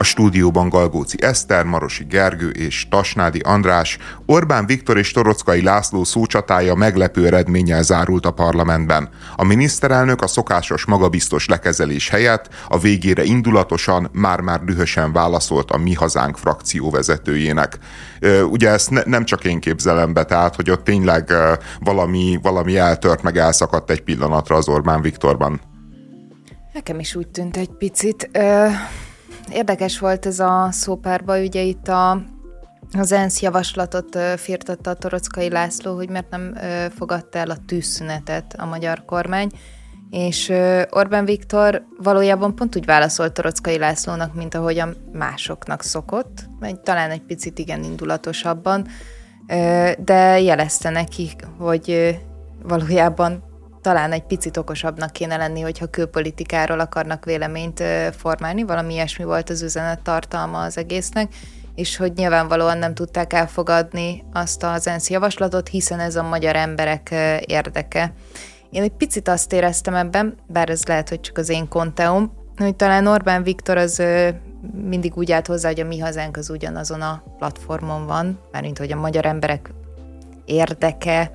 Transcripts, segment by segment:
A stúdióban Galgóci Eszter, Marosi Gergő és Tasnádi András, Orbán Viktor és Torockai László szócsatája meglepő eredménnyel zárult a parlamentben. A miniszterelnök a szokásos magabiztos lekezelés helyett a végére indulatosan, már-már dühösen válaszolt a Mi Hazánk frakció vezetőjének. Ugye ezt ne, nem csak én képzelem be, tehát hogy ott tényleg valami, valami eltört, meg elszakadt egy pillanatra az Orbán Viktorban. Nekem is úgy tűnt egy picit. Érdekes volt ez a szópárba, ugye itt a, az ENSZ javaslatot firtatta a Torockai László, hogy miért nem fogadta el a tűzszünetet a magyar kormány, és Orbán Viktor valójában pont úgy válaszolt Torockai Lászlónak, mint ahogy a másoknak szokott, egy, talán egy picit igen indulatosabban, de jelezte neki, hogy valójában talán egy picit okosabbnak kéne lenni, hogyha külpolitikáról akarnak véleményt formálni, valami ilyesmi volt az üzenet tartalma az egésznek, és hogy nyilvánvalóan nem tudták elfogadni azt az ENSZ javaslatot, hiszen ez a magyar emberek érdeke. Én egy picit azt éreztem ebben, bár ez lehet, hogy csak az én konteum, hogy talán Orbán Viktor az mindig úgy állt hozzá, hogy a mi hazánk az ugyanazon a platformon van, mint hogy a magyar emberek érdeke,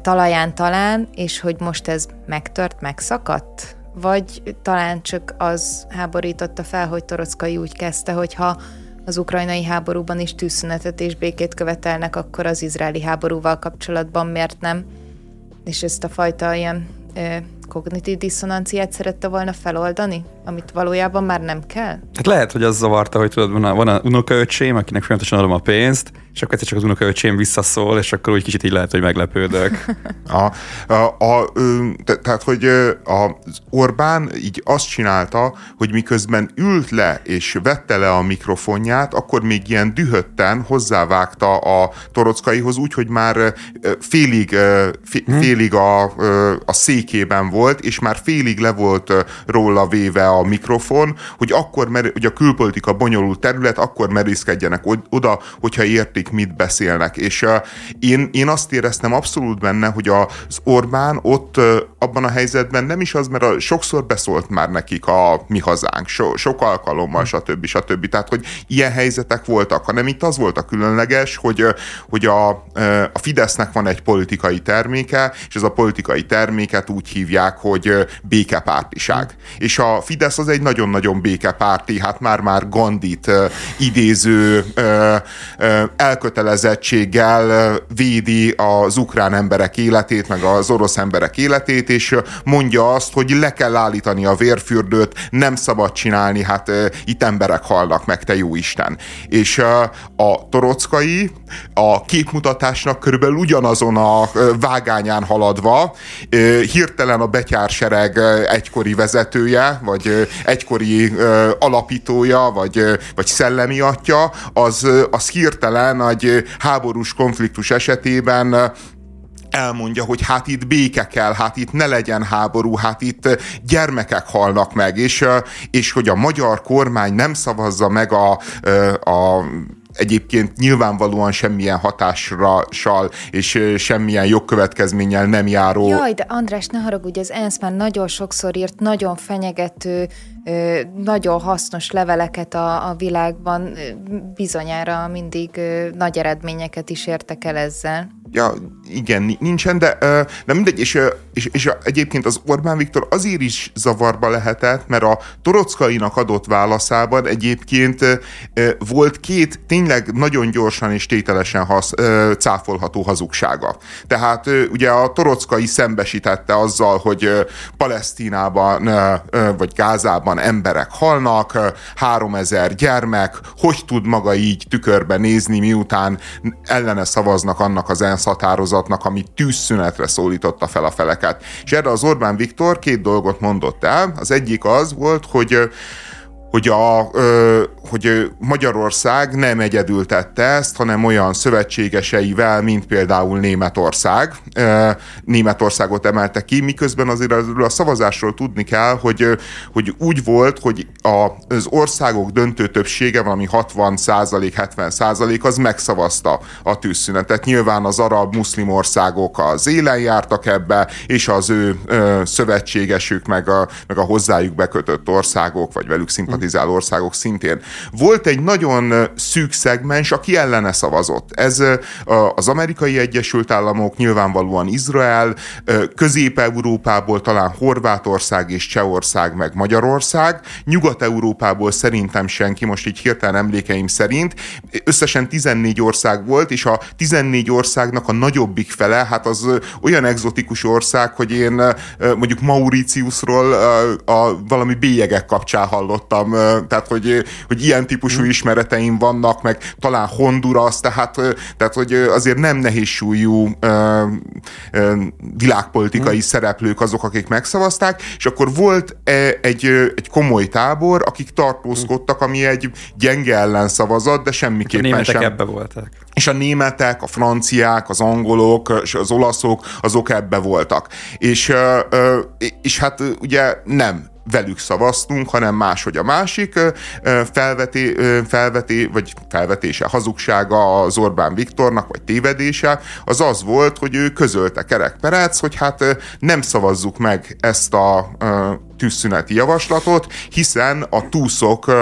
talaján talán, és hogy most ez megtört, megszakadt? Vagy talán csak az háborította fel, hogy Torockai úgy kezdte, hogy ha az ukrajnai háborúban is tűzszünetet és békét követelnek, akkor az izraeli háborúval kapcsolatban miért nem? És ezt a fajta ilyen kognitív diszonanciát szerette volna feloldani, amit valójában már nem kell? Hát lehet, hogy az zavarta, hogy tudod, van a, van a unokaöcsém, akinek folyamatosan adom a pénzt, és akkor egyszer csak az unokaöcsém visszaszól, és akkor úgy kicsit így lehet, hogy meglepődök. a, a, a, te, tehát, hogy az Orbán így azt csinálta, hogy miközben ült le és vette le a mikrofonját, akkor még ilyen dühötten hozzávágta a torockaihoz úgy, hogy már félig, hm. félig a, a székében volt, és már félig le volt róla véve a mikrofon, hogy akkor, hogy a külpolitika bonyolult terület, akkor merészkedjenek oda, hogyha értik értik, mit beszélnek. És én, én azt éreztem abszolút benne, hogy az Orbán ott abban a helyzetben nem is az, mert a, sokszor beszólt már nekik a mi hazánk, so, sok alkalommal, stb. stb. Tehát, hogy ilyen helyzetek voltak, hanem itt az volt a különleges, hogy, hogy a, a Fidesznek van egy politikai terméke, és ez a politikai terméket úgy hívják, hogy békepártiság. És a Fidesz az egy nagyon-nagyon békepárti, hát már-már Gandit idéző, elkötelezettséggel védi az ukrán emberek életét, meg az orosz emberek életét, és mondja azt, hogy le kell állítani a vérfürdőt, nem szabad csinálni, hát itt emberek halnak meg, te jó Isten. És a torockai a képmutatásnak körülbelül ugyanazon a vágányán haladva, hirtelen a betyársereg egykori vezetője, vagy egykori alapítója, vagy, vagy szellemi atya, az, az hirtelen egy háborús konfliktus esetében elmondja, hogy hát itt béke kell, hát itt ne legyen háború, hát itt gyermekek halnak meg, és, és hogy a magyar kormány nem szavazza meg a, a egyébként nyilvánvalóan semmilyen hatással és semmilyen jogkövetkezménnyel nem járó. Jaj, de András, ne haragudj, az ENSZ már nagyon sokszor írt nagyon fenyegető, nagyon hasznos leveleket a, a világban, bizonyára mindig nagy eredményeket is értek el ezzel ja, igen, nincsen, de, de mindegy, és, és, és egyébként az Orbán Viktor azért is zavarba lehetett, mert a Torockainak adott válaszában egyébként volt két tényleg nagyon gyorsan és tételesen hasz, cáfolható hazugsága. Tehát ugye a Torockai szembesítette azzal, hogy Palesztinában vagy Gázában emberek halnak, 3000 gyermek, hogy tud maga így tükörbe nézni, miután ellene szavaznak annak az ENSZ határozatnak, ami tűzszünetre szólította fel a feleket. És erre az Orbán Viktor két dolgot mondott el. Az egyik az volt, hogy hogy, a, hogy Magyarország nem egyedül tette ezt, hanem olyan szövetségeseivel, mint például Németország. Németországot emelte ki, miközben azért a szavazásról tudni kell, hogy, hogy úgy volt, hogy az országok döntő többsége, valami 60 százalék, 70 százalék, az megszavazta a tűzszünetet. Nyilván az arab muszlim országok az élen jártak ebbe, és az ő szövetségesük, meg a, meg a hozzájuk bekötött országok, vagy velük szimpatizáló demokratizáló országok szintén. Volt egy nagyon szűk szegmens, aki ellene szavazott. Ez az amerikai Egyesült Államok, nyilvánvalóan Izrael, Közép-Európából talán Horvátország és Csehország, meg Magyarország, Nyugat-Európából szerintem senki, most így hirtelen emlékeim szerint. Összesen 14 ország volt, és a 14 országnak a nagyobbik fele, hát az olyan egzotikus ország, hogy én mondjuk Mauritiusról a, a valami bélyegek kapcsán hallottam tehát hogy, hogy ilyen típusú mm. ismereteim vannak, meg talán Honduras, tehát, tehát hogy azért nem nehéz súlyú világpolitikai mm. szereplők azok, akik megszavazták, és akkor volt e, egy, egy komoly tábor, akik tartózkodtak, ami egy gyenge ellenszavazat, de semmiképpen a sem. ebbe voltak. És a németek, a franciák, az angolok, és az olaszok, azok ebbe voltak. És, és hát ugye nem velük szavaztunk, hanem máshogy a másik felveté, felveté, vagy felvetése, hazugsága az Orbán Viktornak, vagy tévedése, az az volt, hogy ő közölte Kerek Perec, hogy hát nem szavazzuk meg ezt a tűzszüneti javaslatot, hiszen a túszok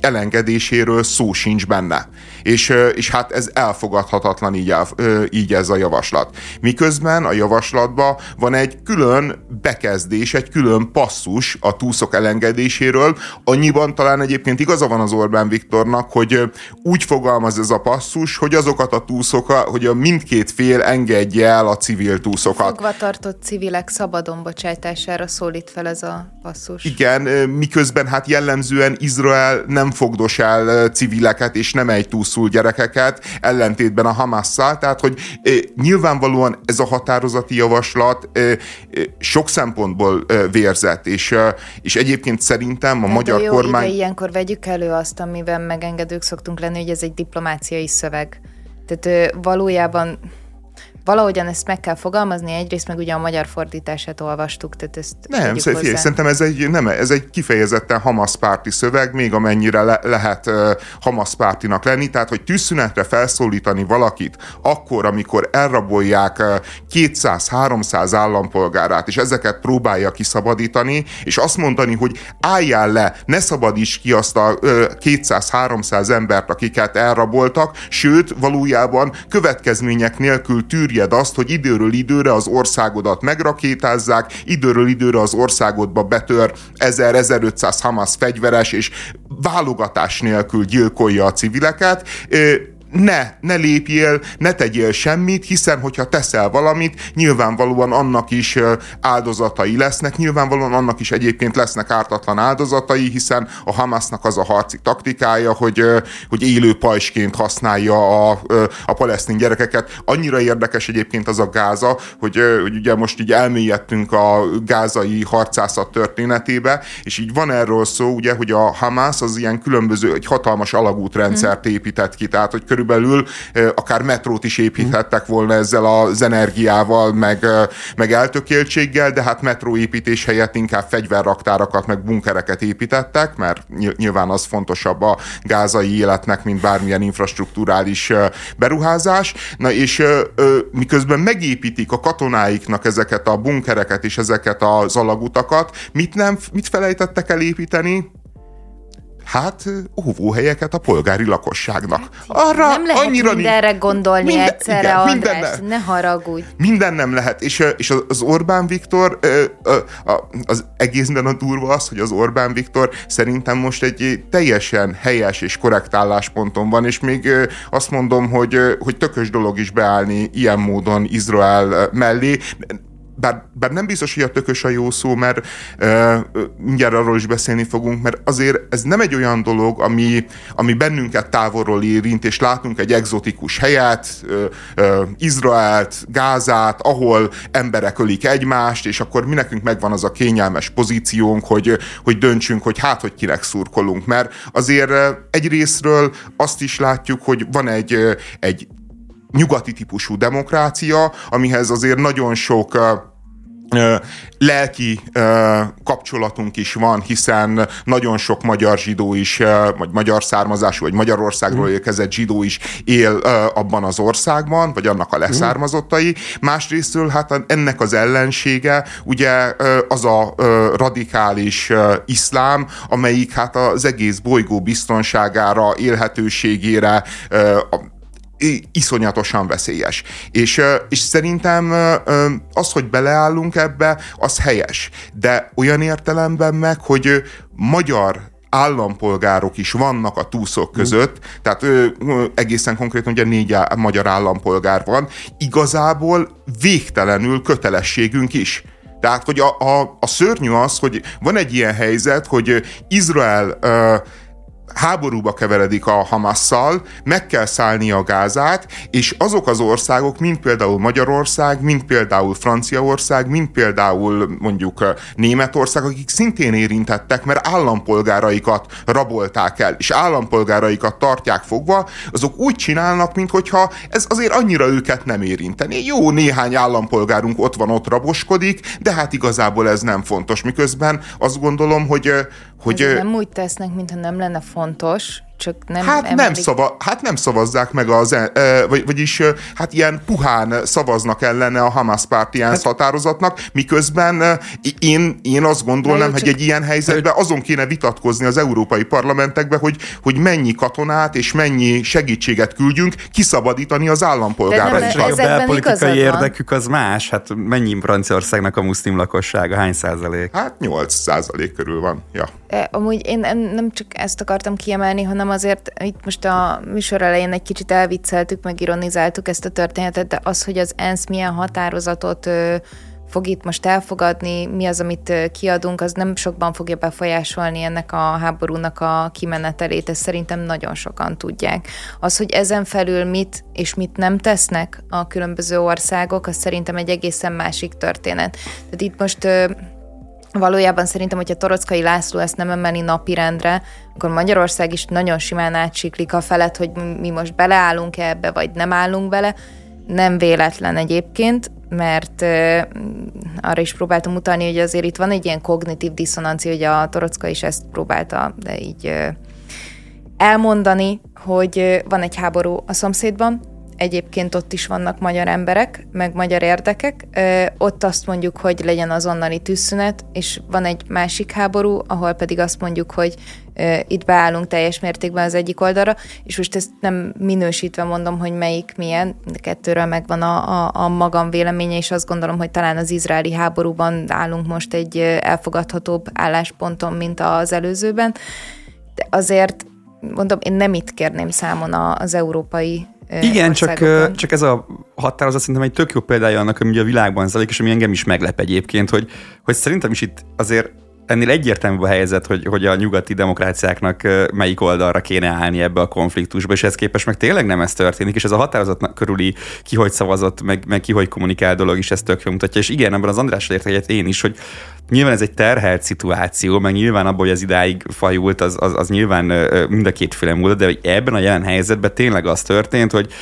elengedéséről szó sincs benne. És, és hát ez elfogadhatatlan így, el, így ez a javaslat. Miközben a javaslatban van egy külön bekezdés, egy külön passzus a túszok elengedéséről, annyiban talán egyébként igaza van az Orbán Viktornak, hogy úgy fogalmaz ez a passzus, hogy azokat a túszokat, hogy a mindkét fél engedje el a civil túszokat. Fogva tartott civilek szabadon bocsájtására szólít fel ez a passzus. Igen, miközben hát jellemzően Izrael nem fogdos el civileket, és nem egy túszul gyerekeket, ellentétben a Hamasszal, tehát hogy nyilvánvalóan ez a határozati javaslat sok szempontból vérzett, és, és egyébként szerintem a hát magyar jó, kormány... Ilyenkor vegyük elő azt, amiben megengedők szoktunk lenni, hogy ez egy diplomáciai szöveg. Tehát valójában valahogyan ezt meg kell fogalmazni, egyrészt meg ugye a magyar fordítását olvastuk, tehát ezt Nem, figyelj, szerintem ez egy, nem, ez egy kifejezetten Hamas párti szöveg, még amennyire le, lehet uh, Hamas pártinak lenni, tehát hogy tűzszünetre felszólítani valakit akkor, amikor elrabolják uh, 200-300 állampolgárát, és ezeket próbálja kiszabadítani, és azt mondani, hogy álljál le, ne szabadíts ki azt a uh, 200-300 embert, akiket elraboltak, sőt, valójában következmények nélkül tűrje engedjed azt, hogy időről időre az országodat megrakétázzák, időről időre az országodba betör 1000-1500 Hamas fegyveres, és válogatás nélkül gyilkolja a civileket ne, ne lépjél, ne tegyél semmit, hiszen hogyha teszel valamit, nyilvánvalóan annak is áldozatai lesznek, nyilvánvalóan annak is egyébként lesznek ártatlan áldozatai, hiszen a Hamasnak az a harci taktikája, hogy, hogy élő pajsként használja a, a palesztin gyerekeket. Annyira érdekes egyébként az a Gáza, hogy, hogy ugye most így elmélyedtünk a gázai harcászat történetébe, és így van erről szó, ugye, hogy a Hamas az ilyen különböző, egy hatalmas alagútrendszert épített ki, tehát hogy körülbelül akár metrót is építhettek volna ezzel az energiával, meg, meg eltökéltséggel, de hát metróépítés helyett inkább fegyverraktárakat, meg bunkereket építettek, mert nyilván az fontosabb a gázai életnek, mint bármilyen infrastruktúrális beruházás. Na és miközben megépítik a katonáiknak ezeket a bunkereket és ezeket az alagutakat, mit nem, mit felejtettek el építeni? Hát óvóhelyeket a polgári lakosságnak. Arra nem lehet annyira mindenre gondolni minden, egyszerre, igen, András, minden, ne haragudj. Minden nem lehet, és, és az Orbán Viktor, az egészben a durva az, hogy az Orbán Viktor szerintem most egy teljesen helyes és korrekt állásponton van, és még azt mondom, hogy, hogy tökös dolog is beállni ilyen módon Izrael mellé bár, bár nem biztos, hogy a tökös a jó szó, mert uh, mindjárt arról is beszélni fogunk, mert azért ez nem egy olyan dolog, ami, ami bennünket távolról érint, és látunk egy egzotikus helyet, uh, uh, Izraelt, Gázát, ahol emberek ölik egymást, és akkor mi nekünk megvan az a kényelmes pozíciónk, hogy, hogy döntsünk, hogy hát, hogy kinek szurkolunk, mert azért egy részről azt is látjuk, hogy van egy, egy nyugati típusú demokrácia, amihez azért nagyon sok lelki kapcsolatunk is van, hiszen nagyon sok magyar zsidó is, vagy magyar származású, vagy Magyarországról mm. érkezett zsidó is él abban az országban, vagy annak a mm. leszármazottai. Másrésztől hát ennek az ellensége ugye az a radikális iszlám, amelyik hát az egész bolygó biztonságára, élhetőségére, iszonyatosan veszélyes. És, és szerintem az, hogy beleállunk ebbe, az helyes. De olyan értelemben meg, hogy magyar állampolgárok is vannak a túszok között, tehát ö, ö, egészen konkrétan ugye négy á, magyar állampolgár van, igazából végtelenül kötelességünk is. Tehát, hogy a, a, a szörnyű az, hogy van egy ilyen helyzet, hogy Izrael ö, háborúba keveredik a Hamasszal, meg kell szállni a Gázát, és azok az országok, mint például Magyarország, mint például Franciaország, mint például mondjuk Németország, akik szintén érintettek, mert állampolgáraikat rabolták el, és állampolgáraikat tartják fogva, azok úgy csinálnak, mintha ez azért annyira őket nem érinteni. Jó, néhány állampolgárunk ott van, ott raboskodik, de hát igazából ez nem fontos. Miközben azt gondolom, hogy, hogy... Azért nem úgy tesznek, mintha nem lenne fontos, csak nem hát emelik. nem, szava, hát nem szavazzák meg az, vagy, vagyis hát ilyen puhán szavaznak ellene a Hamas párti hát, határozatnak, miközben én, én azt gondolnám, hogy egy ilyen helyzetben azon kéne vitatkozni az európai parlamentekbe, hogy, hogy mennyi katonát és mennyi segítséget küldjünk kiszabadítani az állampolgárait. A belpolitikai érdekük az más, hát mennyi Franciaországnak a muszlim lakossága, hány százalék? Hát 8 százalék körül van, ja. E, amúgy én nem csak ezt akartam kiemelni, hanem hanem azért itt most a műsor elején egy kicsit elvicceltük, meg ironizáltuk ezt a történetet, de az, hogy az ENSZ milyen határozatot fog itt most elfogadni, mi az, amit kiadunk, az nem sokban fogja befolyásolni ennek a háborúnak a kimenetelét, ezt szerintem nagyon sokan tudják. Az, hogy ezen felül mit és mit nem tesznek a különböző országok, az szerintem egy egészen másik történet. Tehát itt most valójában szerintem, hogyha Torockai László ezt nem emeli napirendre, akkor Magyarország is nagyon simán átsiklik a felett, hogy mi most beleállunk -e ebbe, vagy nem állunk bele. Nem véletlen egyébként, mert arra is próbáltam utalni, hogy azért itt van egy ilyen kognitív diszonancia, hogy a Torocka is ezt próbálta, de így elmondani, hogy van egy háború a szomszédban, egyébként ott is vannak magyar emberek, meg magyar érdekek. Ott azt mondjuk, hogy legyen azonnali tűzszünet, és van egy másik háború, ahol pedig azt mondjuk, hogy itt beállunk teljes mértékben az egyik oldalra, és most ezt nem minősítve mondom, hogy melyik milyen, kettőről megvan a, a, a magam véleménye, és azt gondolom, hogy talán az izraeli háborúban állunk most egy elfogadhatóbb állásponton, mint az előzőben. De azért mondom, én nem itt kérném számon az európai igen, csak, csak ez a határozat szerintem egy tök jó példája annak, ami a világban zajlik, és ami engem is meglep egyébként, hogy, hogy szerintem is itt azért ennél egyértelműbb a helyzet, hogy, hogy a nyugati demokráciáknak melyik oldalra kéne állni ebbe a konfliktusba, és ez képest meg tényleg nem ez történik, és ez a határozat körüli ki hogy szavazott, meg, meg ki hogy kommunikál dolog is ezt tök jó mutatja. És igen, ebben az András értek én is, hogy nyilván ez egy terhelt szituáció, meg nyilván abban, hogy ez idáig fajult, az, az, az nyilván mind a két féle múlott, de ebben a jelen helyzetben tényleg az történt, hogy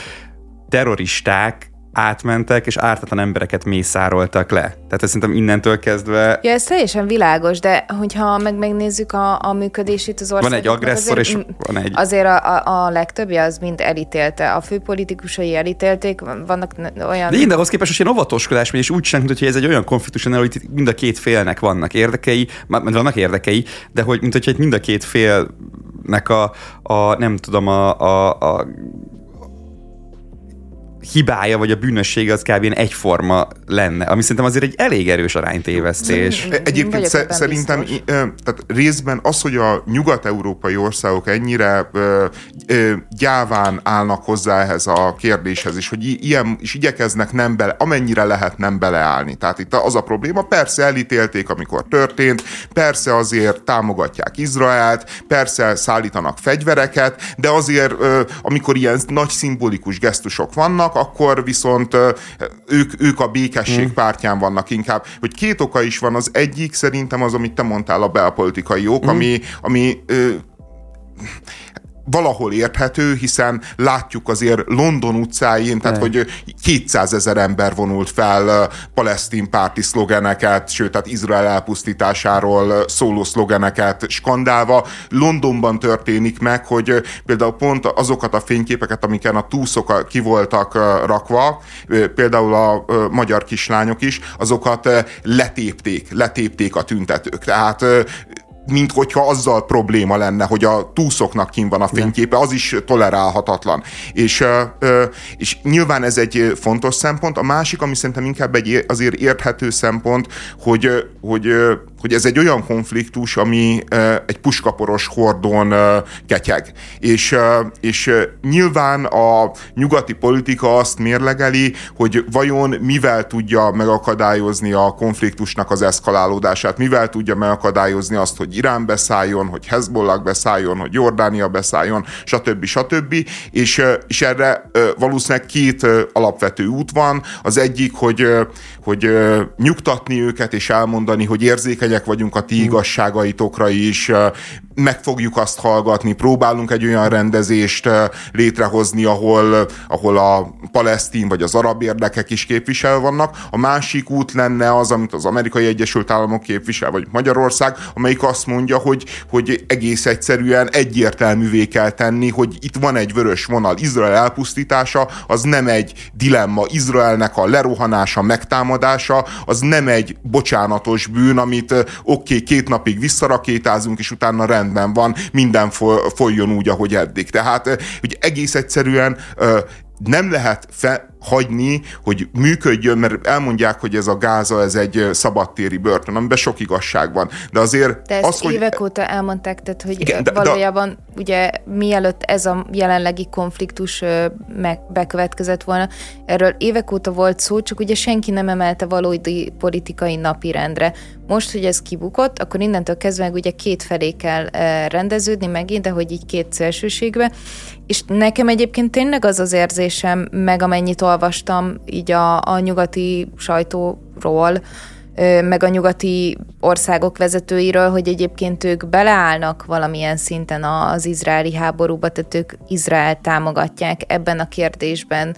terroristák átmentek, és ártatlan embereket mészároltak le. Tehát ez szerintem innentől kezdve... Ja, ez teljesen világos, de hogyha meg megnézzük a, a működését az országnak... Van egy agresszor, azért, és van egy... Azért a, a, a legtöbbje az mind elítélte. A főpolitikusai elítélték, vannak olyan... De én, de ahhoz képest, hogy ilyen óvatoskodás, és úgy sem, hogy ez egy olyan konfliktus, hogy itt mind a két félnek vannak érdekei, mert vannak érdekei, de hogy mint hogyha mind a két félnek a, a nem tudom, a, a, a hibája vagy a bűnössége az kb. egyforma lenne, ami szerintem azért egy elég erős aránytévesztés. Egyébként sz- szerintem biztos. tehát részben az, hogy a nyugat-európai országok ennyire ö, ö, gyáván állnak hozzá ehhez a kérdéshez, és hogy ilyen is igyekeznek nem bele, amennyire lehet nem beleállni. Tehát itt az a probléma, persze elítélték, amikor történt, persze azért támogatják Izraelt, persze szállítanak fegyvereket, de azért, amikor ilyen nagy szimbolikus gesztusok vannak, akkor viszont ők, ők a békesség hmm. pártján vannak inkább. Hogy két oka is van, az egyik szerintem az, amit te mondtál, a belpolitikai ok, hmm. ami, ami valahol érthető, hiszen látjuk azért London utcáin, tehát hogy 200 ezer ember vonult fel palesztin párti szlogeneket, sőt, tehát Izrael elpusztításáról szóló szlogeneket skandálva. Londonban történik meg, hogy például pont azokat a fényképeket, amiken a túszok ki voltak rakva, például a magyar kislányok is, azokat letépték, letépték a tüntetők. Tehát mint hogyha azzal probléma lenne, hogy a túszoknak kim van a fényképe, az is tolerálhatatlan. És, és nyilván ez egy fontos szempont. A másik, ami szerintem inkább egy azért érthető szempont, hogy, hogy hogy ez egy olyan konfliktus, ami egy puskaporos hordon ketyeg. És, és nyilván a nyugati politika azt mérlegeli, hogy vajon mivel tudja megakadályozni a konfliktusnak az eszkalálódását, mivel tudja megakadályozni azt, hogy Irán beszálljon, hogy Hezbollah beszálljon, hogy Jordánia beszálljon, stb. stb. És, és erre valószínűleg két alapvető út van. Az egyik, hogy, hogy nyugtatni őket és elmondani, hogy érzékenyek büszkék vagyunk a ti igazságaitokra is, meg fogjuk azt hallgatni, próbálunk egy olyan rendezést létrehozni, ahol, ahol a palesztin vagy az arab érdekek is képvisel vannak. A másik út lenne az, amit az Amerikai Egyesült Államok képvisel, vagy Magyarország, amelyik azt mondja, hogy, hogy egész egyszerűen egyértelművé kell tenni, hogy itt van egy vörös vonal. Izrael elpusztítása az nem egy dilemma. Izraelnek a lerohanása, megtámadása az nem egy bocsánatos bűn, amit oké, okay, két napig visszarakétázunk, és utána rendben van, minden folyjon úgy, ahogy eddig. Tehát, hogy egész egyszerűen nem lehet fe, hagyni, hogy működjön, mert elmondják, hogy ez a Gáza, ez egy szabadtéri börtön, amiben sok igazság van. De azért de ezt az, hogy... évek óta elmondták, tehát hogy igen, de, valójában de... ugye mielőtt ez a jelenlegi konfliktus meg bekövetkezett volna, erről évek óta volt szó, csak ugye senki nem emelte valódi politikai napirendre. Most, hogy ez kibukott, akkor innentől kezdve ugye két felé kell rendeződni megint, de hogy így két szélsőségbe, és nekem egyébként tényleg az az érzésem, meg amennyit olvastam így a, a nyugati sajtóról, meg a nyugati országok vezetőiről, hogy egyébként ők beleállnak valamilyen szinten az izraeli háborúba, tehát ők Izrael támogatják ebben a kérdésben,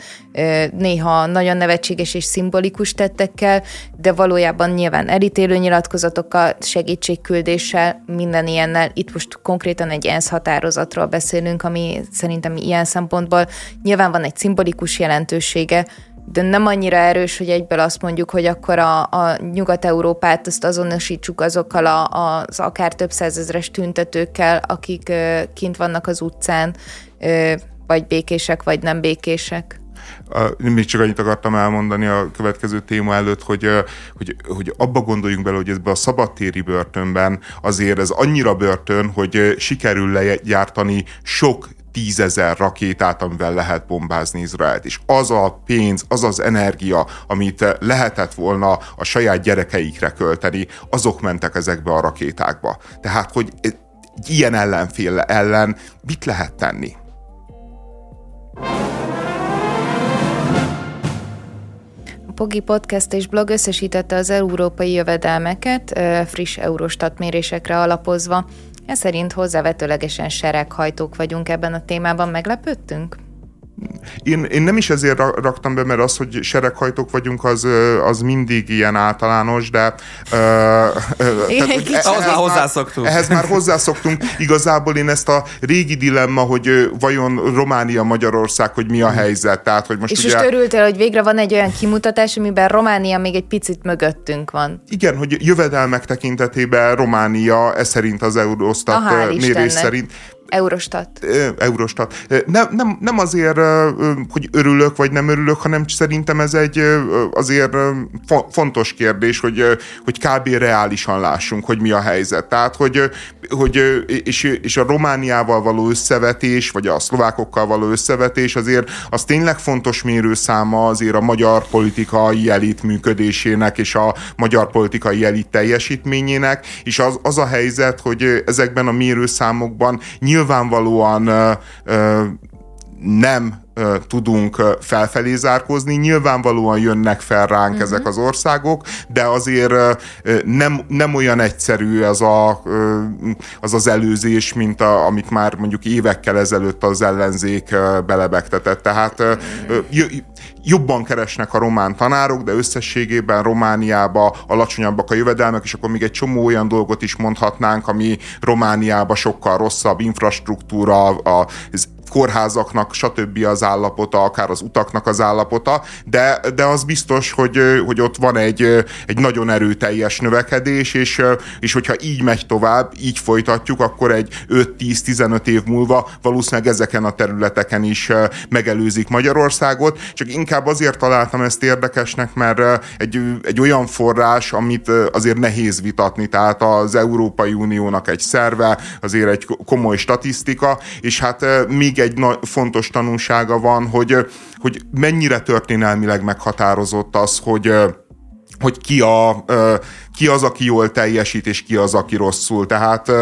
néha nagyon nevetséges és szimbolikus tettekkel, de valójában nyilván elítélő nyilatkozatokkal, segítségküldéssel, minden ilyennel. Itt most konkrétan egy ENSZ határozatról beszélünk, ami szerintem ilyen szempontból nyilván van egy szimbolikus jelentősége, de nem annyira erős, hogy egyből azt mondjuk, hogy akkor a, a Nyugat-Európát azt azonosítsuk azokkal a, az akár több százezres tüntetőkkel, akik kint vannak az utcán, vagy békések, vagy nem békések. Még csak annyit akartam elmondani a következő téma előtt, hogy, hogy, hogy abba gondoljunk bele, hogy ebbe a szabadtéri börtönben azért ez annyira börtön, hogy sikerül legyártani sok tízezer rakétát, amivel lehet bombázni Izraelt. És az a pénz, az az energia, amit lehetett volna a saját gyerekeikre költeni, azok mentek ezekbe a rakétákba. Tehát, hogy egy ilyen ellenfél ellen mit lehet tenni? Pogi Podcast és blog összesítette az európai jövedelmeket friss Eurostat mérésekre alapozva. Ez szerint hozzávetőlegesen sereghajtók vagyunk ebben a témában. Meglepődtünk? Én, én nem is ezért raktam be, mert az, hogy sereghajtók vagyunk, az, az mindig ilyen általános, de uh, tehát, hogy ehhez, már hozzászoktunk. Már, ehhez már hozzászoktunk. Igazából én ezt a régi dilemma, hogy vajon Románia, Magyarország, hogy mi a helyzet. Tehát, hogy most És ugye... most örültél, hogy végre van egy olyan kimutatás, amiben Románia még egy picit mögöttünk van. Igen, hogy jövedelmek tekintetében Románia, ez szerint az Eurostat mérés szerint Eurostat. Eurostat. Nem, nem, nem azért, hogy örülök vagy nem örülök, hanem szerintem ez egy azért fontos kérdés, hogy, hogy kb. reálisan lássunk, hogy mi a helyzet. Tehát, hogy, hogy és, és a Romániával való összevetés, vagy a szlovákokkal való összevetés azért az tényleg fontos mérőszáma azért a magyar politikai elit működésének és a magyar politikai elit teljesítményének, és az, az a helyzet, hogy ezekben a mérőszámokban nyilvánvalóan nem tudunk felfelé zárkózni. Nyilvánvalóan jönnek fel ránk uh-huh. ezek az országok, de azért nem, nem olyan egyszerű az, a, az az előzés, mint a, amit már mondjuk évekkel ezelőtt az ellenzék belebegtetett. Tehát jobban keresnek a román tanárok, de összességében Romániába alacsonyabbak a jövedelmek, és akkor még egy csomó olyan dolgot is mondhatnánk, ami Romániába sokkal rosszabb infrastruktúra, az kórházaknak, stb. az állapota, akár az utaknak az állapota, de, de az biztos, hogy, hogy ott van egy, egy nagyon erőteljes növekedés, és, és hogyha így megy tovább, így folytatjuk, akkor egy 5-10-15 év múlva valószínűleg ezeken a területeken is megelőzik Magyarországot, csak inkább azért találtam ezt érdekesnek, mert egy, egy olyan forrás, amit azért nehéz vitatni, tehát az Európai Uniónak egy szerve, azért egy komoly statisztika, és hát még még egy fontos tanulsága van, hogy, hogy mennyire történelmileg meghatározott az, hogy hogy ki, a, ki az, aki jól teljesít, és ki az, aki rosszul. Tehát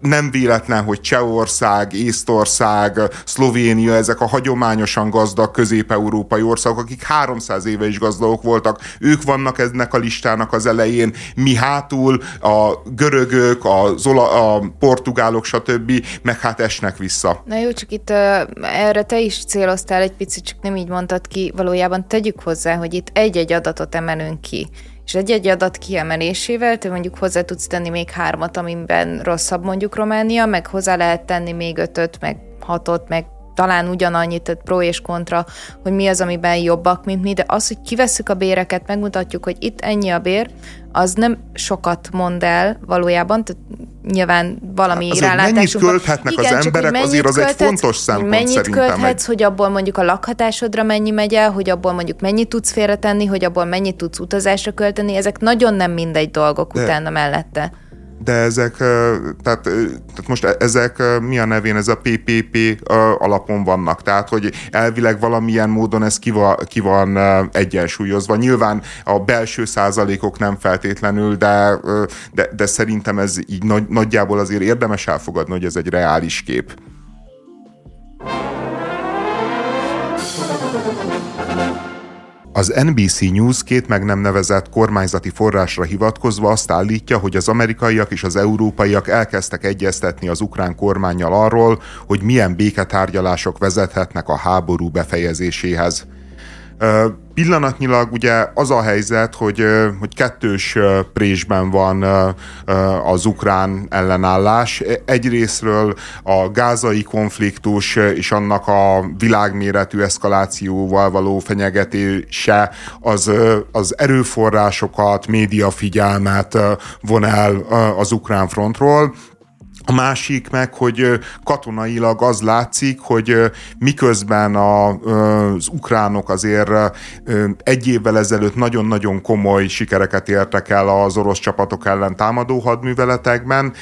nem véletlen, hogy Csehország, Észtország, Szlovénia, ezek a hagyományosan gazdag közép-európai országok, akik 300 éve is gazdagok voltak, ők vannak ennek a listának az elején, mi hátul, a görögök, a, zola, a portugálok, stb. meg hát esnek vissza. Na jó, csak itt erre te is céloztál egy picit, csak nem így mondtad ki, valójában tegyük hozzá, hogy itt egy-egy adatot emelünk ki. És egy-egy adat kiemelésével te mondjuk hozzá tudsz tenni még hármat, amiben rosszabb mondjuk Románia, meg hozzá lehet tenni még ötöt, meg hatot, meg talán ugyanannyit, tehát pro és kontra, hogy mi az, amiben jobbak, mint mi, de az, hogy kivesszük a béreket, megmutatjuk, hogy itt ennyi a bér, az nem sokat mond el valójában, tehát nyilván valami hát rálátásunk. Mennyit költhetnek igen, az emberek, azért az egy fontos szempont Mennyit szerintem költhetsz, egy... hogy abból mondjuk a lakhatásodra mennyi megy el, hogy abból mondjuk mennyit tudsz félretenni, hogy abból mennyit tudsz utazásra költeni, ezek nagyon nem mindegy dolgok De... utána mellette de ezek, tehát, tehát most e, ezek mi a nevén, ez a PPP alapon vannak, tehát hogy elvileg valamilyen módon ez ki van, ki van egyensúlyozva. Nyilván a belső százalékok nem feltétlenül, de, de, de szerintem ez így nagy, nagyjából azért érdemes elfogadni, hogy ez egy reális kép. Az NBC News két meg nem nevezett kormányzati forrásra hivatkozva azt állítja, hogy az amerikaiak és az európaiak elkezdtek egyeztetni az ukrán kormányjal arról, hogy milyen béketárgyalások vezethetnek a háború befejezéséhez. Pillanatnyilag ugye az a helyzet, hogy, hogy kettős présben van az ukrán ellenállás. Egyrésztről a gázai konfliktus és annak a világméretű eszkalációval való fenyegetése az, az erőforrásokat, médiafigyelmet von el az ukrán frontról, a másik meg, hogy katonailag az látszik, hogy miközben a, az ukránok azért egy évvel ezelőtt nagyon-nagyon komoly sikereket értek el az orosz csapatok ellen támadó hadműveletekben,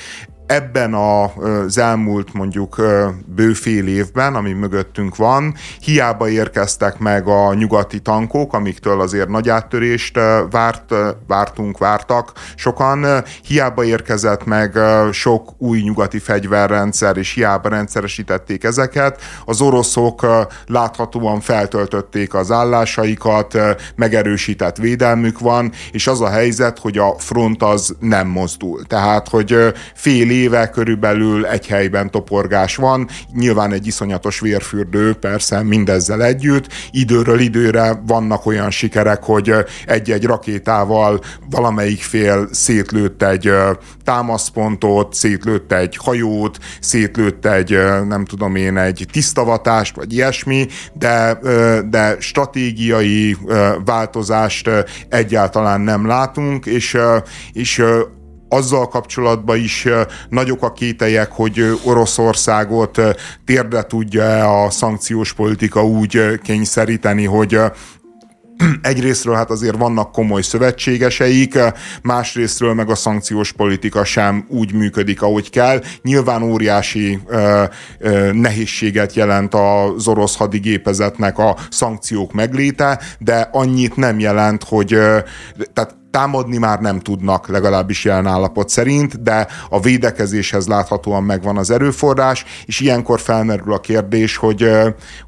ebben az elmúlt mondjuk bőfél évben, ami mögöttünk van, hiába érkeztek meg a nyugati tankok, amiktől azért nagy áttörést várt, vártunk, vártak sokan, hiába érkezett meg sok új nyugati fegyverrendszer, és hiába rendszeresítették ezeket, az oroszok láthatóan feltöltötték az állásaikat, megerősített védelmük van, és az a helyzet, hogy a front az nem mozdul. Tehát, hogy fél éve körülbelül egy helyben toporgás van, nyilván egy iszonyatos vérfürdő, persze mindezzel együtt, időről időre vannak olyan sikerek, hogy egy-egy rakétával valamelyik fél szétlőtt egy támaszpontot, szétlőtt egy hajót, szétlőtt egy, nem tudom én, egy tisztavatást, vagy ilyesmi, de, de stratégiai változást egyáltalán nem látunk, és, és azzal kapcsolatban is nagyok a kételyek, hogy Oroszországot térdre tudja-e a szankciós politika úgy kényszeríteni, hogy egyrésztről hát azért vannak komoly szövetségeseik, másrésztről meg a szankciós politika sem úgy működik, ahogy kell. Nyilván óriási ö, ö, nehézséget jelent az orosz hadigépezetnek a szankciók megléte, de annyit nem jelent, hogy ö, tehát támadni már nem tudnak, legalábbis jelen állapot szerint, de a védekezéshez láthatóan megvan az erőforrás, és ilyenkor felmerül a kérdés, hogy,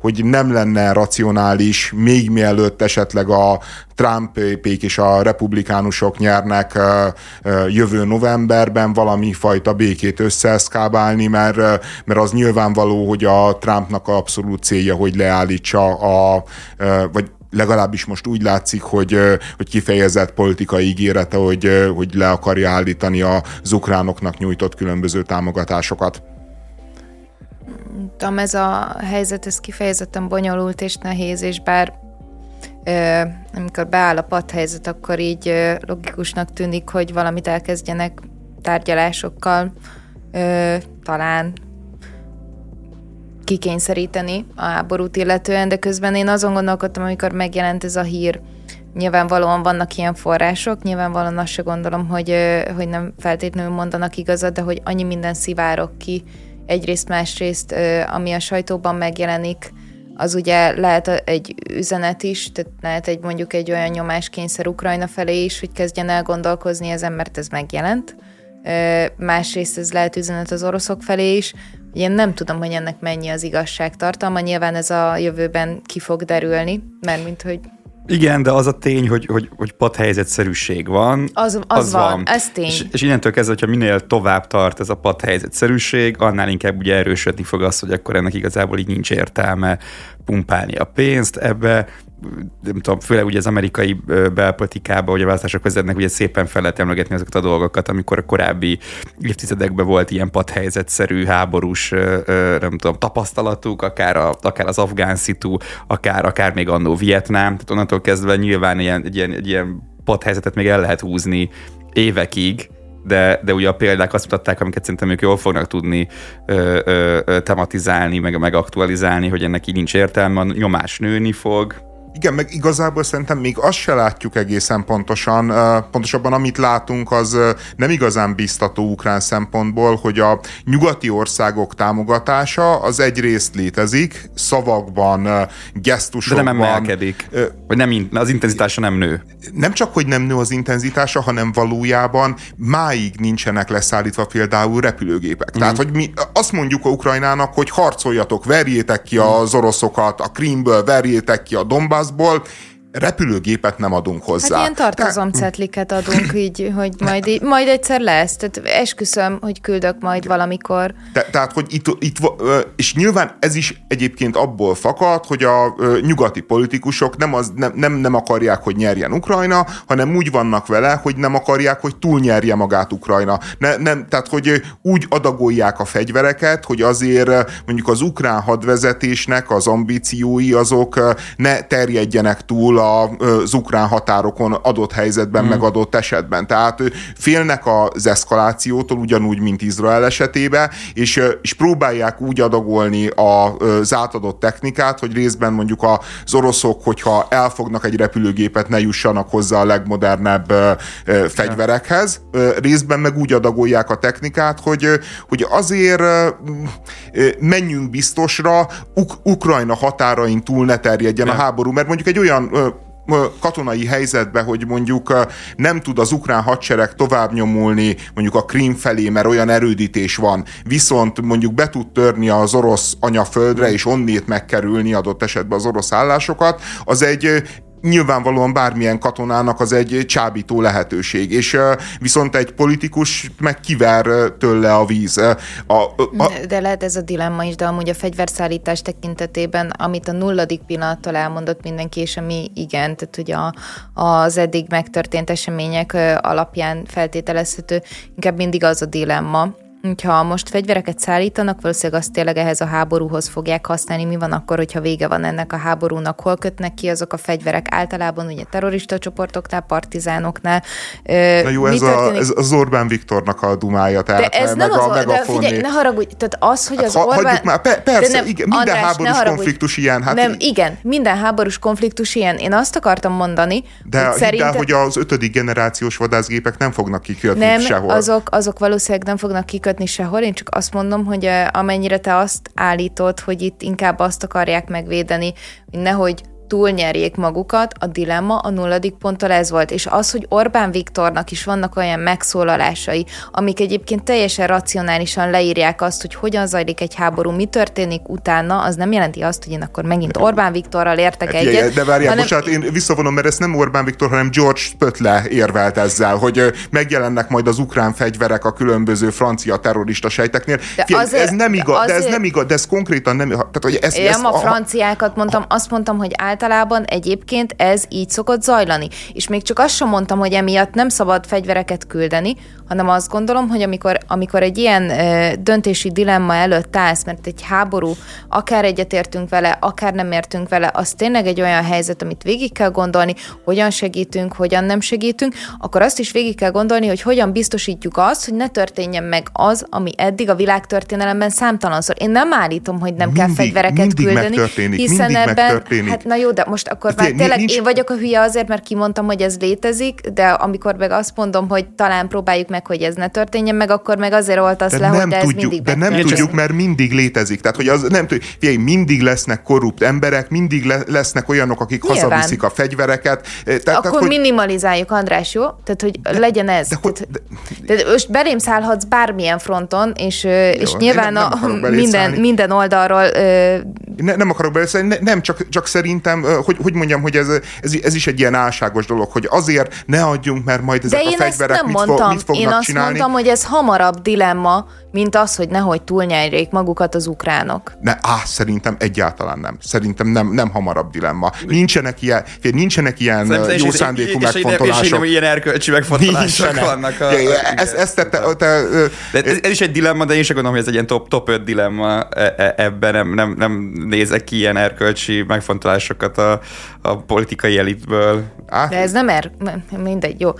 hogy nem lenne racionális, még mielőtt esetleg a Trumpék és a republikánusok nyernek jövő novemberben valami fajta békét összeeszkábálni, mert, mert az nyilvánvaló, hogy a Trumpnak abszolút célja, hogy leállítsa a, vagy legalábbis most úgy látszik, hogy, hogy kifejezett politikai ígérete, hogy, hogy le akarja állítani az ukránoknak nyújtott különböző támogatásokat. Tudom, ez a helyzet, ez kifejezetten bonyolult és nehéz, és bár amikor beáll a padhelyzet, akkor így logikusnak tűnik, hogy valamit elkezdjenek tárgyalásokkal, talán kikényszeríteni a háborút illetően, de közben én azon gondolkodtam, amikor megjelent ez a hír, nyilvánvalóan vannak ilyen források, nyilvánvalóan azt se gondolom, hogy, hogy nem feltétlenül mondanak igazat, de hogy annyi minden szivárok ki, egyrészt, másrészt, ami a sajtóban megjelenik, az ugye lehet egy üzenet is, tehát lehet egy mondjuk egy olyan nyomáskényszer Ukrajna felé is, hogy kezdjen el gondolkozni ezen, mert ez megjelent. Másrészt ez lehet üzenet az oroszok felé is, én nem tudom, hogy ennek mennyi az igazság tartalma, nyilván ez a jövőben ki fog derülni, mert mint hogy igen, de az a tény, hogy, hogy, hogy padhelyzetszerűség van. Az, az, az van, van, ez tény. És, és innentől kezdve, hogyha minél tovább tart ez a padhelyzetszerűség, annál inkább ugye erősödni fog az, hogy akkor ennek igazából így nincs értelme pumpálni a pénzt ebbe, nem tudom, főleg ugye az amerikai belpolitikában, hogy a választások vezetnek, ugye szépen fel lehet emlegetni azokat a dolgokat, amikor a korábbi évtizedekben volt ilyen padhelyzetszerű, háborús, nem tudom, tapasztalatuk, akár, a, akár az afgán szitu, akár, akár még annó Vietnám, tehát onnantól kezdve nyilván ilyen, egy ilyen, egy ilyen padhelyzetet még el lehet húzni évekig, de, de ugye a példák azt mutatták, amiket szerintem ők jól fognak tudni ö, ö, tematizálni, meg, meg aktualizálni, hogy ennek így nincs értelme, a nyomás nőni fog, igen, meg igazából szerintem még azt se látjuk egészen pontosan. Pontosabban amit látunk, az nem igazán biztató ukrán szempontból, hogy a nyugati országok támogatása az egyrészt létezik, szavakban, gesztusokban. De nem emelkedik. Vagy nem, az intenzitása nem nő. Nem csak, hogy nem nő az intenzitása, hanem valójában máig nincsenek leszállítva például repülőgépek. Mm. Tehát, hogy mi azt mondjuk a Ukrajnának, hogy harcoljatok, verjétek ki az oroszokat a Krímből, verjétek ki a Donbass Donbassból, repülőgépet nem adunk hozzá. Hát ilyen tartozomcetliket adunk így, hogy majd, majd egyszer lesz. Tehát esküszöm, hogy küldök majd valamikor. Te, tehát, hogy itt, itt, és nyilván ez is egyébként abból fakad, hogy a nyugati politikusok nem, az, nem, nem, nem akarják, hogy nyerjen Ukrajna, hanem úgy vannak vele, hogy nem akarják, hogy túlnyerje magát Ukrajna. Ne, nem, tehát, hogy úgy adagolják a fegyvereket, hogy azért mondjuk az ukrán hadvezetésnek az ambíciói azok ne terjedjenek túl az ukrán határokon adott helyzetben, hmm. meg adott esetben. Tehát félnek az eszkalációtól, ugyanúgy, mint Izrael esetében, és, és próbálják úgy adagolni az átadott technikát, hogy részben mondjuk az oroszok, hogyha elfognak egy repülőgépet, ne jussanak hozzá a legmodernebb fegyverekhez. Részben meg úgy adagolják a technikát, hogy, hogy azért menjünk biztosra, Uk- Ukrajna határain túl ne terjedjen yeah. a háború, mert mondjuk egy olyan katonai helyzetbe, hogy mondjuk nem tud az ukrán hadsereg tovább nyomulni mondjuk a Krím felé, mert olyan erődítés van, viszont mondjuk be tud törni az orosz anyaföldre, és onnét megkerülni adott esetben az orosz állásokat, az egy nyilvánvalóan bármilyen katonának az egy csábító lehetőség, és viszont egy politikus meg kiver tőle a víz. A, a... De lehet ez a dilemma is, de amúgy a fegyverszállítás tekintetében, amit a nulladik pillanattól elmondott mindenki, és ami igen, tehát hogy a, az eddig megtörtént események alapján feltételezhető, inkább mindig az a dilemma, hogyha most fegyvereket szállítanak, valószínűleg azt tényleg ehhez a háborúhoz fogják használni. Mi van akkor, hogyha vége van ennek a háborúnak? Hol kötnek ki azok a fegyverek? Általában ugye terrorista csoportoknál, partizánoknál. Na jó, ez, a, ez az Orbán Viktornak a dumája. Tehát de ez nem az, a, de figyelj, ne haragudj, tehát az, hogy hát, az ha, Orbán... már, pe, persze, nem, igen, minden András, háborús konfliktus ilyen. Hát nem, igen, minden háborús konfliktus ilyen. Én azt akartam mondani, de hogy szerintem... De, hogy az ötödik generációs vadászgépek nem fognak kikötni nem, sehol. Azok, azok valószínűleg nem fognak kikötni sehol. Én csak azt mondom, hogy amennyire te azt állítod, hogy itt inkább azt akarják megvédeni, hogy nehogy túlnyerjék magukat, a dilemma a nulladik ponttal ez volt. És az, hogy Orbán Viktornak is vannak olyan megszólalásai, amik egyébként teljesen racionálisan leírják azt, hogy hogyan zajlik egy háború, mi történik utána, az nem jelenti azt, hogy én akkor megint Orbán Viktorral értek hát, egyet. De várjál, hanem... bocsánat, én visszavonom, mert ez nem Orbán Viktor, hanem George Spötle érvelt ezzel, hogy megjelennek majd az ukrán fegyverek a különböző francia terrorista sejteknél. De Figyelj, azért, ez nem igaz, de, azért... de ez nem igaz, de ez konkrétan nem Tehát, hogy ez, én ez, a, a franciákat mondtam, azt mondtam, hogy általában egyébként ez így szokott zajlani. És még csak azt sem mondtam, hogy emiatt nem szabad fegyvereket küldeni, hanem azt gondolom, hogy amikor, amikor egy ilyen ö, döntési dilemma előtt állsz, mert egy háború, akár egyetértünk vele, akár nem értünk vele, az tényleg egy olyan helyzet, amit végig kell gondolni, hogyan segítünk, hogyan nem segítünk, akkor azt is végig kell gondolni, hogy hogyan biztosítjuk azt, hogy ne történjen meg az, ami eddig a világtörténelemben számtalanszor. Én nem állítom, hogy nem mindig, kell fegyvereket mindig küldeni, hiszen mindig ebben, hát na jó, de most akkor már tényleg nincs... én vagyok a hülye azért, mert kimondtam, hogy ez létezik, de amikor meg azt mondom, hogy talán próbáljuk meg, hogy ez ne történjen meg, akkor meg azért oltasz de le, nem hogy de tudjuk, ez mindig De nem tudjuk, mert mindig létezik. Tehát, hogy az nem tudjuk, figyelj, mindig lesznek korrupt emberek, mindig le, lesznek olyanok, akik Nyilván. hazaviszik a fegyvereket. Eh, tehát, akkor hogy... minimalizáljuk, András, jó? Tehát, hogy de, legyen ez. De, tehát, de, de, most belém szállhatsz bármilyen fronton, és, jó, és nyilván nem, nem a, minden, minden oldalról... Ne, nem akarok beleszélni, ne, nem, csak, csak szerintem, hogy, hogy mondjam, hogy ez, ez, ez is egy ilyen álságos dolog, hogy azért ne adjunk, mert majd ezek De a fegyverek mit, fo, mit fognak én azt csinálni. mondtam, hogy ez hamarabb dilemma, mint az, hogy nehogy túlnyerjék magukat az ukránok. Ne, á, szerintem egyáltalán nem. Szerintem nem, nem hamarabb dilemma. Nincsenek ilyen, nincsenek ilyen Szerintem jó szándékú megfontolások. És, és, ilyen erkölcsi megfontolások nincsenek. vannak. A, a, ez, ez, te, te, te, de ez, ez, is egy dilemma, de én sem gondolom, hogy ez egy ilyen top, top 5 dilemma e, e, ebben. Nem, nem, nem nézek ki ilyen erkölcsi megfontolásokat a, a politikai elitből. De ez nem er... Mindegy, jó.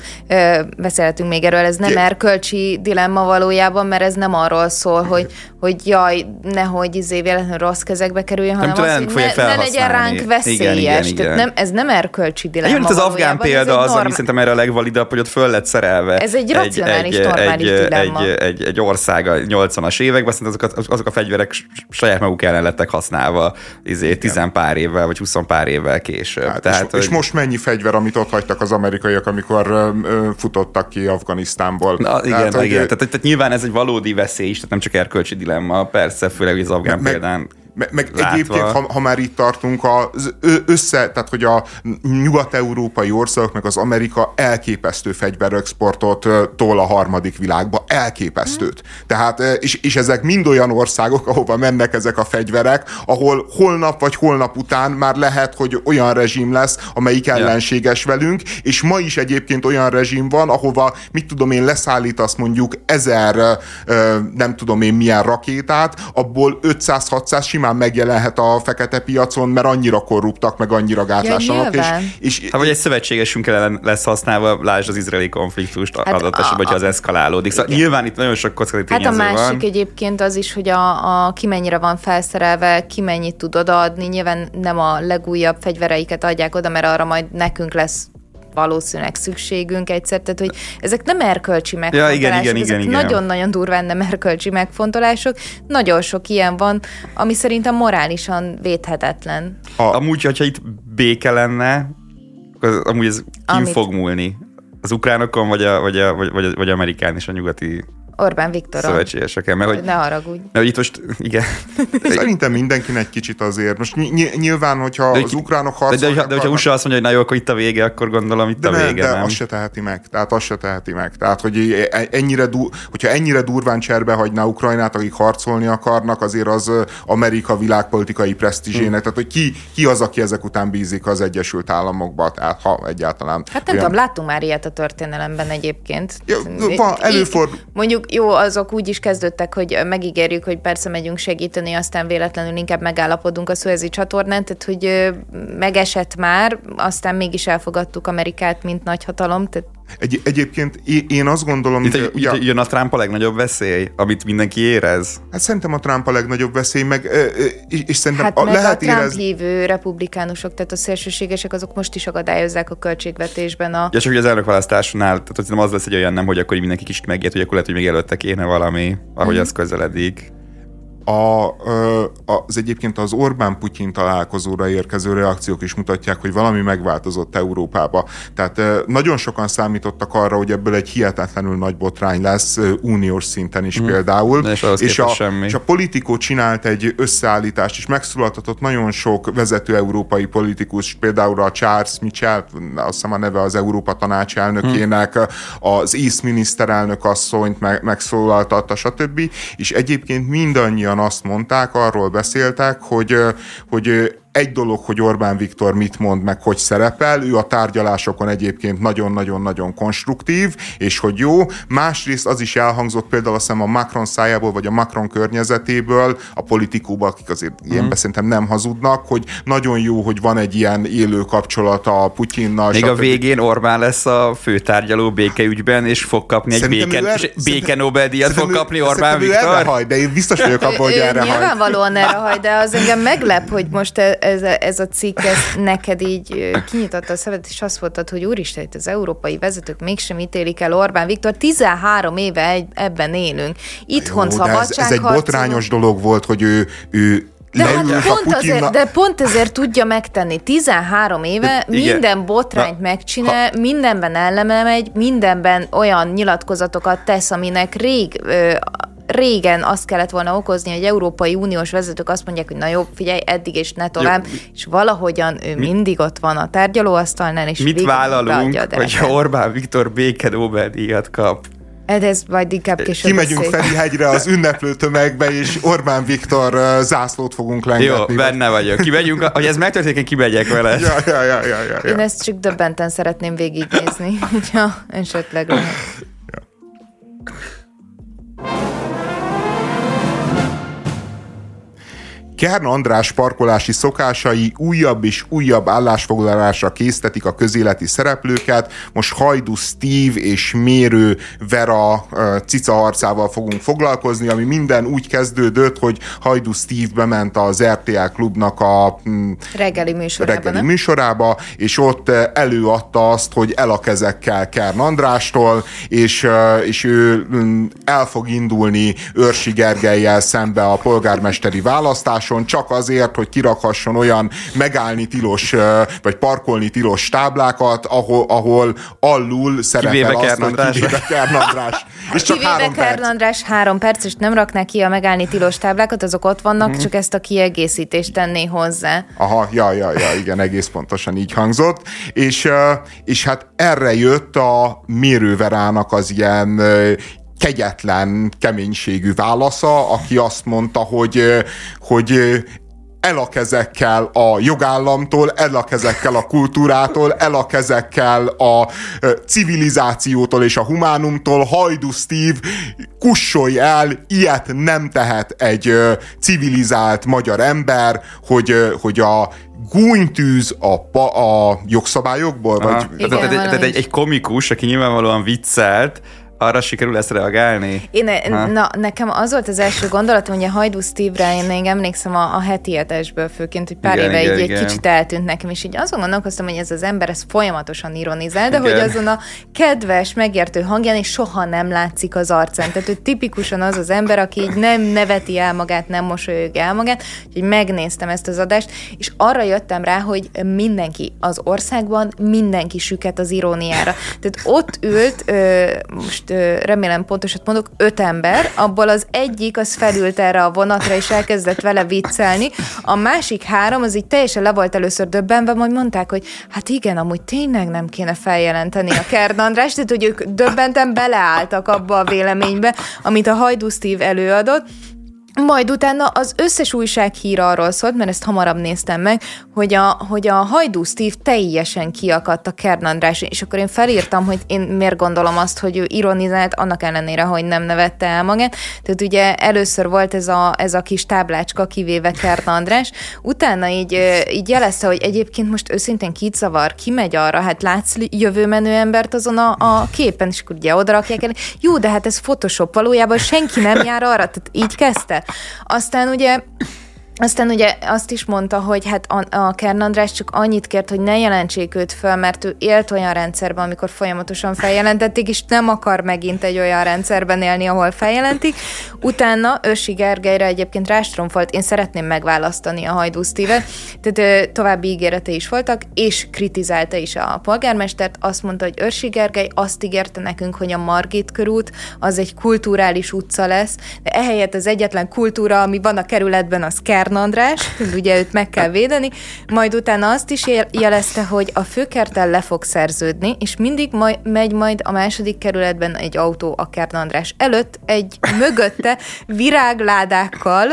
Beszélhetünk még erről, ez nem erkölcsi dilemma valójában, mert ez nem arról szól, hogy, hogy jaj, nehogy izé véletlenül rossz kezekbe kerüljön, hanem az, hogy ne, ne legyen ránk veszélyes. Igen, igen, igen. Nem, ez nem erkölcsi dilemma. Egyébként az afgán példa az, ami szerintem erre a legvalidabb, hogy ott föl lett szerelve. Ez egy racionális, egy, normális egy, dilemma. Egy, egy, egy ország a 80-as években, szerintem azok, azok a fegyverek saját maguk ellen lettek használva izé, tizen pár évvel, vagy 20 pár évvel később. Hát, Tehát, és, hogy... és most mennyi fegyver, amit ott hagytak az amerikaiak, amikor ö, futottak ki Afganisztánból? Na, igen, tehát, igen. Hogy... Tehát, tehát, nyilván ez egy valódi veszély is, tehát nem csak erkölcsi dilemma, persze, főleg az afgán meg, példán. Meg, meg egyébként, ha, ha már itt tartunk, az össze, tehát hogy a nyugat-európai országok, meg az Amerika elképesztő fegyverexportot tól a harmadik világba, elképesztőt. Tehát, és, és ezek mind olyan országok, ahova mennek ezek a fegyverek, ahol holnap vagy holnap után már lehet, hogy olyan rezsim lesz, amelyik ellenséges velünk, és ma is egyébként olyan rezsim van, ahova, mit tudom én, leszállítasz mondjuk ezer, nem tudom én milyen rakétát, abból 500-600 simán simán megjelenhet a fekete piacon, mert annyira korruptak, meg annyira gátlásnak. Ja, és, és, hát, vagy egy szövetségesünk ellen lesz használva, lásd az izraeli konfliktust hát adott esetben, hogyha az eszkalálódik. Szóval igen. nyilván itt nagyon sok kockázati Hát a másik van. egyébként az is, hogy a, a ki mennyire van felszerelve, ki mennyit tud odaadni. Nyilván nem a legújabb fegyvereiket adják oda, mert arra majd nekünk lesz valószínűleg szükségünk egyszer, tehát hogy ezek nem erkölcsi megfontolások, ja, igen, igen, ezek igen, nagyon-nagyon durván nem erkölcsi megfontolások, nagyon sok ilyen van, ami szerintem morálisan védhetetlen. A, amúgy, hogyha itt béke lenne, az, amúgy ez ki fog múlni? Az ukránokon, vagy, a, vagy, a, vagy, vagy, vagy Amerikán és a nyugati Orbán Viktor. Szövetségeseken. Mert, hogy, ne haragudj. Mert hogy itt most, igen. Szerintem mindenkinek egy kicsit azért. Most ny- nyilván, hogyha de, az ukránok harcolnak... De, de, de, hogyha USA azt mondja, hogy na jó, akkor itt a vége, akkor gondolom itt de a ne, vége, de nem? azt se teheti meg. Tehát azt se teheti meg. Tehát, hogy e- e- ennyire, du- hogyha ennyire durván cserbe hagyná Ukrajnát, akik harcolni akarnak, azért az Amerika világpolitikai presztízsének. Hmm. Tehát, hogy ki, ki az, aki ezek után bízik az Egyesült Államokba, tehát ha egyáltalán. Hát nem olyan... tudom, láttunk már ilyet a történelemben egyébként. Ja, van, előfordul. Mondjuk mondjuk jó, azok úgy is kezdődtek, hogy megígérjük, hogy persze megyünk segíteni, aztán véletlenül inkább megállapodunk a Suezi csatornán, tehát hogy megesett már, aztán mégis elfogadtuk Amerikát, mint nagyhatalom, tehát egy, egyébként én azt gondolom... Itt, hogy ugye, jön a Trump a legnagyobb veszély, amit mindenki érez? Hát szerintem a Trump a legnagyobb veszély, meg és, és szerintem hát a, meg lehet a Trump érez... hívő republikánusok, tehát a szélsőségesek, azok most is akadályozzák a költségvetésben a... Ja, csak hogy az elnökválasztásnál, tehát az lesz egy olyan nem, hogy akkor mindenki kicsit megért, hogy akkor lehet, hogy még előtte kéne valami, ahogy mm. az közeledik a, az egyébként az Orbán-Putyin találkozóra érkező reakciók is mutatják, hogy valami megváltozott Európába. Tehát nagyon sokan számítottak arra, hogy ebből egy hihetetlenül nagy botrány lesz, uniós szinten is mm. például. És, és, a, semmi. és a politikó csinált egy összeállítást, és megszólaltatott nagyon sok vezető európai politikus, például a Charles Michel, azt hiszem a neve az Európa Tanács elnökének, mm. az észminiszterelnök asszonyt meg, megszólaltatta, stb. És egyébként mindannyian azt mondták, arról beszéltek, hogy, hogy egy dolog, hogy Orbán Viktor mit mond, meg hogy szerepel, ő a tárgyalásokon egyébként nagyon-nagyon-nagyon konstruktív, és hogy jó. Másrészt az is elhangzott például azt hiszem a Macron szájából, vagy a Macron környezetéből, a politikóban, akik azért mm. ilyenben szerintem nem hazudnak, hogy nagyon jó, hogy van egy ilyen élő kapcsolat a Putyinnal. Még a végén Orbán lesz a főtárgyaló békeügyben, és fog kapni egy szerintem béke, er, béke Nobel-díjat fog kapni Orbán Viktor. Erre haj, de én biztos vagyok abban, hogy erre haj. Nyilvánvalóan erre haj, de az engem meglep, hogy most ez a, ez a cikk ez neked így kinyitotta a szemed, és azt mondtad, hogy úristen, itt az európai vezetők mégsem ítélik el Orbán Viktor. 13 éve egy, ebben élünk. Itthon Jó, ez, ez egy botrányos dolog volt, hogy ő, ő de, hát pont azért, de pont ezért tudja megtenni. 13 éve de, minden botrányt Na, megcsinál, ha, mindenben elleme megy, mindenben olyan nyilatkozatokat tesz, aminek rég ö, régen azt kellett volna okozni, hogy Európai Uniós vezetők azt mondják, hogy na jó, figyelj, eddig és ne tovább, jó. és valahogyan ő mi, mindig ott van a tárgyalóasztalnál, és Mit vállalunk, hogy Orbán Viktor béke Nobel-díjat kap? Hát ez majd inkább később Kimegyünk Ferihegyre az ünneplő tömegbe, és Orbán Viktor zászlót fogunk lengetni. Jó, benne vagyok. Kimegyünk, hogy ez megtörténik, én kimegyek vele. Ja, ja, ja, ja, ja, ja. Én ezt csak döbbenten szeretném végignézni, hogyha esetleg lehet. Kern András parkolási szokásai újabb és újabb állásfoglalásra késztetik a közéleti szereplőket. Most Hajdu Steve és Mérő Vera cica arcával fogunk foglalkozni, ami minden úgy kezdődött, hogy Hajdu Steve bement az RTL klubnak a mm, reggeli műsorába, reggeli műsorába és ott előadta azt, hogy el a kezekkel Kern Andrástól, és, és ő mm, el fog indulni Őrsi Gergelyel szembe a polgármesteri választáson, városon csak azért, hogy kirakhasson olyan megállni tilos, vagy parkolni tilos táblákat, ahol, ahol alul szerepel kivéve azt, hogy kivéve Kern András. És csak kivéve három Kern perc. András három perc, és nem rakná ki a megállni tilos táblákat, azok ott vannak, mm-hmm. csak ezt a kiegészítést tenné hozzá. Aha, ja, ja, ja, igen, egész pontosan így hangzott. És, és hát erre jött a mérőverának az ilyen kegyetlen keménységű válasza, aki azt mondta, hogy, hogy el a kezekkel a jogállamtól, el a kezekkel a kultúrától, el a kezekkel a civilizációtól és a humánumtól. Hajdu Steve, kussolj el, ilyet nem tehet egy civilizált magyar ember, hogy, hogy a gúnytűz a, a jogszabályokból? Vagy... Igen, tehát, tehát egy, egy komikus, aki nyilvánvalóan viccelt, arra sikerül ezt reagálni? Én, na, nekem az volt az első gondolatom, hogy a Hajdú Steve-re én még emlékszem a, a heti etesből főként, hogy pár igen, éve igen, így igen. egy kicsit eltűnt nekem, és így azon gondolkoztam, hogy ez az ember ez folyamatosan ironizál, de igen. hogy azon a kedves, megértő hangján és soha nem látszik az arcán. Tehát ő tipikusan az az ember, aki így nem neveti el magát, nem mosolyog el magát, úgyhogy megnéztem ezt az adást, és arra jöttem rá, hogy mindenki az országban, mindenki süket az iróniára. Tehát ott ült, ö, most remélem pontosat mondok, öt ember, abból az egyik az felült erre a vonatra, és elkezdett vele viccelni, a másik három az így teljesen le volt először döbbenve, majd mondták, hogy hát igen, amúgy tényleg nem kéne feljelenteni a Kern András, tehát hogy ők döbbenten beleálltak abba a véleménybe, amit a Hajdú Steve előadott, majd utána az összes újsághír arról szólt, mert ezt hamarabb néztem meg, hogy a, hogy a Hajdú Steve teljesen kiakadt a Kern András, és akkor én felírtam, hogy én miért gondolom azt, hogy ő ironizált, annak ellenére, hogy nem nevette el magát. Tehát ugye először volt ez a, ez a kis táblácska, kivéve Kern András, utána így, így jelezte, hogy egyébként most őszintén kit zavar, ki megy arra, hát látsz jövő menő embert azon a, a képen, és akkor ugye oda rakják el. Jó, de hát ez Photoshop, valójában senki nem jár arra, tehát így kezdte. Aztán ugye aztán ugye azt is mondta, hogy hát a, Kern András csak annyit kért, hogy ne jelentsék őt föl, mert ő élt olyan rendszerben, amikor folyamatosan feljelentették, és nem akar megint egy olyan rendszerben élni, ahol feljelentik. Utána Ősi Gergelyre egyébként rástromfolt, én szeretném megválasztani a Hajdú Steve-et, tehát további ígérete is voltak, és kritizálta is a polgármestert, azt mondta, hogy Ősi Gergely azt ígérte nekünk, hogy a Margit körút az egy kulturális utca lesz, de ehelyett az egyetlen kultúra, ami van a kerületben, az Kern Kern András, ugye őt meg kell védeni, majd utána azt is jelezte, hogy a főkertel le fog szerződni, és mindig majd, megy majd a második kerületben egy autó a Kern András előtt, egy mögötte virágládákkal,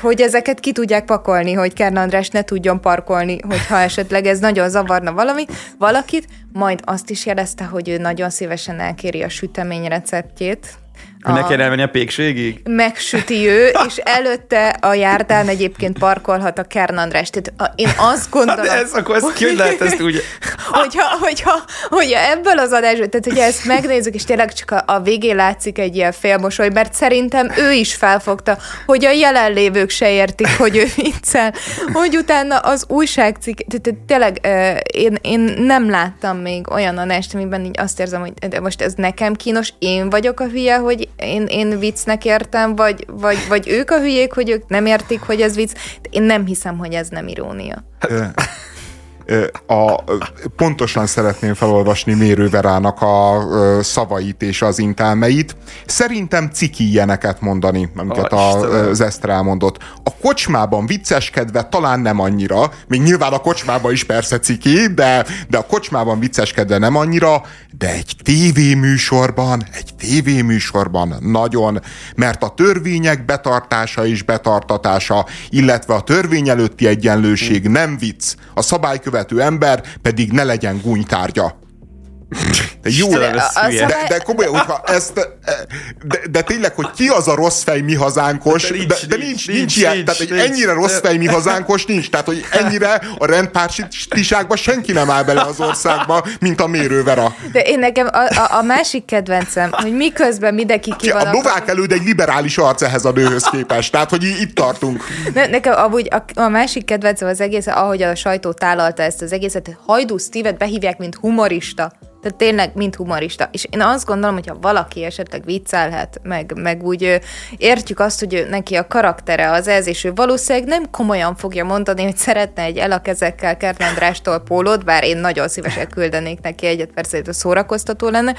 hogy ezeket ki tudják pakolni, hogy Kern András ne tudjon parkolni, hogyha esetleg ez nagyon zavarna valami, valakit, majd azt is jelezte, hogy ő nagyon szívesen elkéri a sütemény receptjét, a... Ne kell elmenni a pékségig? Megsüti ő, és előtte a járdán egyébként parkolhat a Kern András. Tehát én azt gondolom... Hát ez, akkor ezt ki, hogy lehet ezt úgy... hogyha, hogyha, hogyha ebből az adásból, tehát hogyha ezt megnézzük, és tényleg csak a, a végén látszik egy ilyen félmosoly, mert szerintem ő is felfogta, hogy a jelenlévők se értik, hogy ő viccel, hogy utána az újságcikk, tehát tényleg én, én nem láttam még olyan adást, amiben így azt érzem, hogy de most ez nekem kínos, én vagyok a hülye, hogy én, én viccnek értem, vagy, vagy, vagy ők a hülyék, hogy ők nem értik, hogy ez vicc. Én nem hiszem, hogy ez nem irónia. A, pontosan szeretném felolvasni Mérőverának a szavait és az intelmeit. Szerintem ciki ilyeneket mondani, amiket a, az Eszter elmondott. A kocsmában vicceskedve talán nem annyira, még nyilván a kocsmában is persze ciki, de, de a kocsmában vicceskedve nem annyira, de egy tévéműsorban, egy tévéműsorban nagyon, mert a törvények betartása és betartatása, illetve a törvény előtti egyenlőség nem vicc. A szabálykövető követő ember pedig ne legyen gúnytárgya. De jó, de, de, de komolyan, hogyha ezt, de, de tényleg, hogy ki az a rossz fej mi hazánkos, de, de, de nincs, nincs, nincs ilyen, nincs, tehát hogy nincs. ennyire rossz fej mi hazánkos nincs, tehát hogy ennyire a rendpártiságban senki nem áll bele az országba, mint a mérővera. De én nekem a, a, a másik kedvencem, hogy miközben mindenki ki van. A Novák előd egy liberális arc ehhez a nőhöz képest, tehát hogy itt tartunk. Ne, nekem amúgy a, a másik kedvencem az egész, ahogy a sajtó tálalta ezt az egészet, Hajdú Steve-et behívják, mint humorista. Tehát tényleg, mint humorista. És én azt gondolom, hogy ha valaki esetleg viccelhet, meg, meg úgy értjük azt, hogy neki a karaktere az ez, és ő valószínűleg nem komolyan fogja mondani, hogy szeretne egy el a kezekkel Kert Andrástól pólót, bár én nagyon szívesen küldenék neki egyet, persze hogy szórakoztató lenne.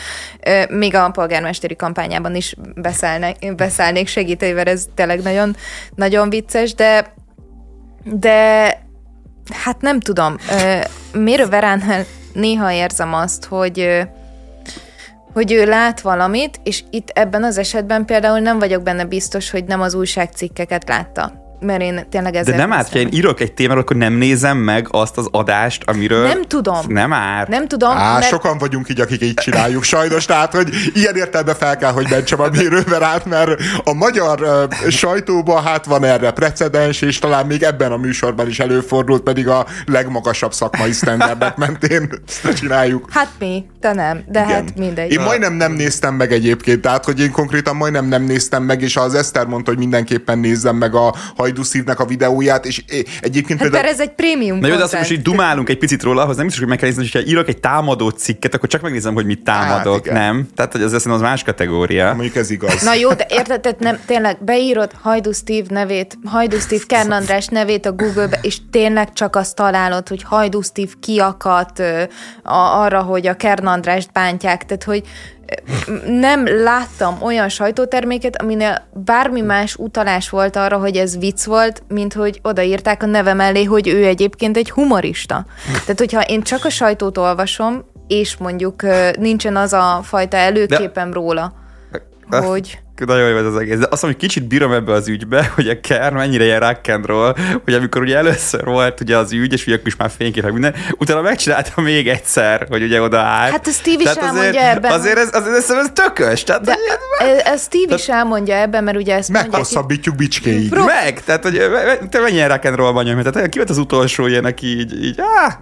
Még a polgármesteri kampányában is beszélnek, beszállnék segítőivel, ez tényleg nagyon, nagyon vicces, de de hát nem tudom, Mérő Veránál néha érzem azt, hogy hogy ő lát valamit, és itt ebben az esetben például nem vagyok benne biztos, hogy nem az újságcikkeket látta mert én tényleg ezzel... De nem árt, ha én írok egy témáról, akkor nem nézem meg azt az adást, amiről... Nem tudom. Nem árt. Nem tudom, Á, mert... sokan vagyunk így, akik így csináljuk, sajnos, tehát, hogy ilyen értelme fel kell, hogy mentsem a mérővel át, mert a magyar uh, sajtóban hát van erre precedens, és talán még ebben a műsorban is előfordult, pedig a legmagasabb szakmai sztenderdek mentén csináljuk. Hát mi, te nem, de Igen. hát mindegy. Én majdnem nem néztem meg egyébként, tehát, hogy én konkrétan majdnem nem néztem meg, és az Eszter mondta, hogy mindenképpen nézzem meg a Hajdu Szívnek a videóját, és egyébként hát például... ez egy prémium Na jó, de azt most így dumálunk egy picit róla, ahhoz nem biztos, hogy meg kell nézni, hogy ha írok egy támadó cikket, akkor csak megnézem, hogy mit támadok, hát, nem? Tehát, hogy az az, az más kategória. Mondjuk ez igaz. Na jó, de érted, tehát nem, tényleg beírod Hajdu Steve nevét, Hajdu Steve Kern András nevét a Google-be, és tényleg csak azt találod, hogy Hajdu Steve kiakat arra, hogy a Kern Andrást bántják, tehát hogy nem láttam olyan sajtóterméket, aminél bármi más utalás volt arra, hogy ez vicc volt, mint hogy odaírták a neve mellé, hogy ő egyébként egy humorista. Tehát, hogyha én csak a sajtót olvasom, és mondjuk nincsen az a fajta előképem róla, hogy... nagyon jó ez az egész. De azt, hogy kicsit bírom ebbe az ügybe, hogy a Kern mennyire ilyen rock and roll, hogy amikor ugye először volt ugye az ügy, és ugye is már fényképek minden, utána megcsinálta még egyszer, hogy ugye oda állt. Hát a Steve is elmondja ebben. Azért ez, azért ez, ez tökös. Tehát, De ez, ez Steve tehát, is elmondja ebben, mert ugye ezt Meghosszabbítjuk bicskéig. Pró- meg, tehát hogy te mennyire rock and roll vagy, tehát ki az utolsó ilyen, aki így, így áh,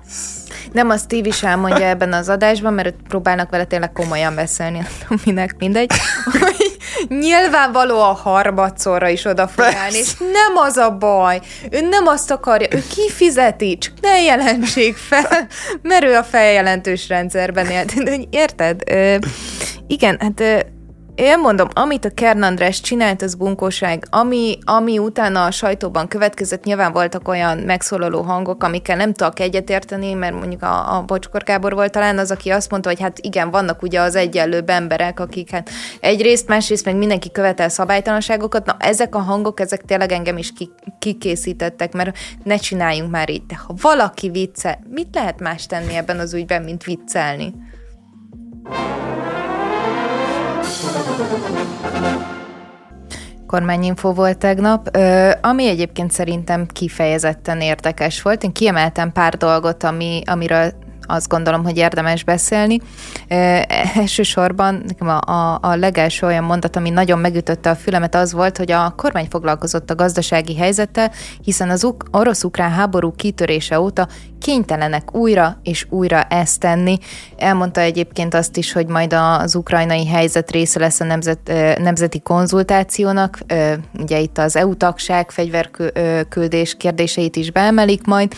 nem, a Steve is elmondja ebben az adásban, mert próbálnak vele tényleg komolyan beszélni, minek mindegy, hogy nyilvánvaló a harmadszorra is odafolyálni, és nem az a baj, ő nem azt akarja, ő kifizeti, csak ne jelentsék fel, mert ő a feljelentős rendszerben élt. Érted? Ö, igen, hát én mondom, amit a Kern András csinált, az bunkóság. Ami, ami utána a sajtóban következett, nyilván voltak olyan megszólaló hangok, amikkel nem tudok egyetérteni, mert mondjuk a, a Bocskor Gábor volt talán az, aki azt mondta, hogy hát igen, vannak ugye az egyenlőbb emberek, akik hát egyrészt, másrészt meg mindenki követel szabálytalanságokat. Na, ezek a hangok, ezek tényleg engem is kikészítettek, mert ne csináljunk már így. Ha valaki vicce, mit lehet más tenni ebben az ügyben, mint viccelni? Kormányinfo volt tegnap, ami egyébként szerintem kifejezetten érdekes volt. Én kiemeltem pár dolgot, ami, amiről azt gondolom, hogy érdemes beszélni. E, elsősorban nekem a, a, a legelső olyan mondat, ami nagyon megütötte a fülemet, az volt, hogy a kormány foglalkozott a gazdasági helyzettel, hiszen az orosz-ukrán háború kitörése óta kénytelenek újra és újra ezt tenni. Elmondta egyébként azt is, hogy majd az ukrajnai helyzet része lesz a nemzet, nemzeti konzultációnak. Ugye itt az EU tagság, fegyverküldés kérdéseit is beemelik majd.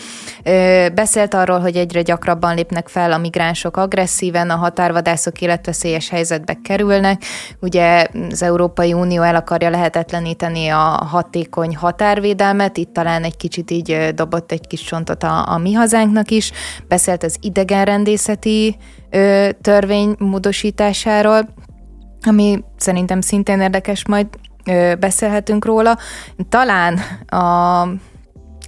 Beszélt arról, hogy egyre gyakrabban lépnek fel a migránsok agresszíven, a határvadászok életveszélyes helyzetbe kerülnek. Ugye az Európai Unió el akarja lehetetleníteni a hatékony határvédelmet, itt talán egy kicsit így dobott egy kis csontot a, a mi hazánknak is. Beszélt az idegenrendészeti ö, törvény módosításáról, ami szerintem szintén érdekes, majd ö, beszélhetünk róla. Talán a,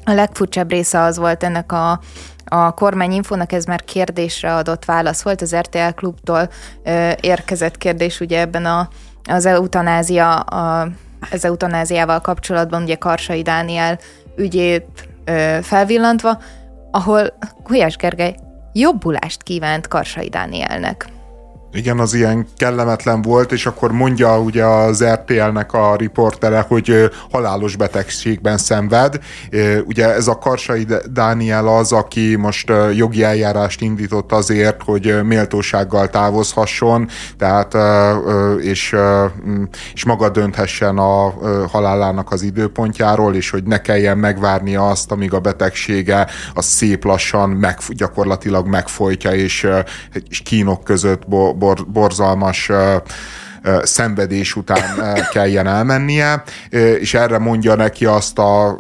a legfurcsább része az volt ennek a a kormányinfónak ez már kérdésre adott válasz volt, az RTL klubtól ö, érkezett kérdés ugye ebben a, az eutanázia, a, az eutanáziával kapcsolatban, ugye Karsai Dániel ügyét ö, felvillantva, ahol Gulyás Gergely jobbulást kívánt Karsai Dánielnek. Igen, az ilyen kellemetlen volt, és akkor mondja ugye az RTL-nek a riportere, hogy halálos betegségben szenved. Ugye ez a Karsai Dániel az, aki most jogi eljárást indított azért, hogy méltósággal távozhasson, tehát és, és maga dönthessen a halálának az időpontjáról, és hogy ne kelljen megvárni azt, amíg a betegsége az szép lassan meg, gyakorlatilag megfojtja, és, és kínok között bor, borzalmas szenvedés után kelljen elmennie, és erre mondja neki azt a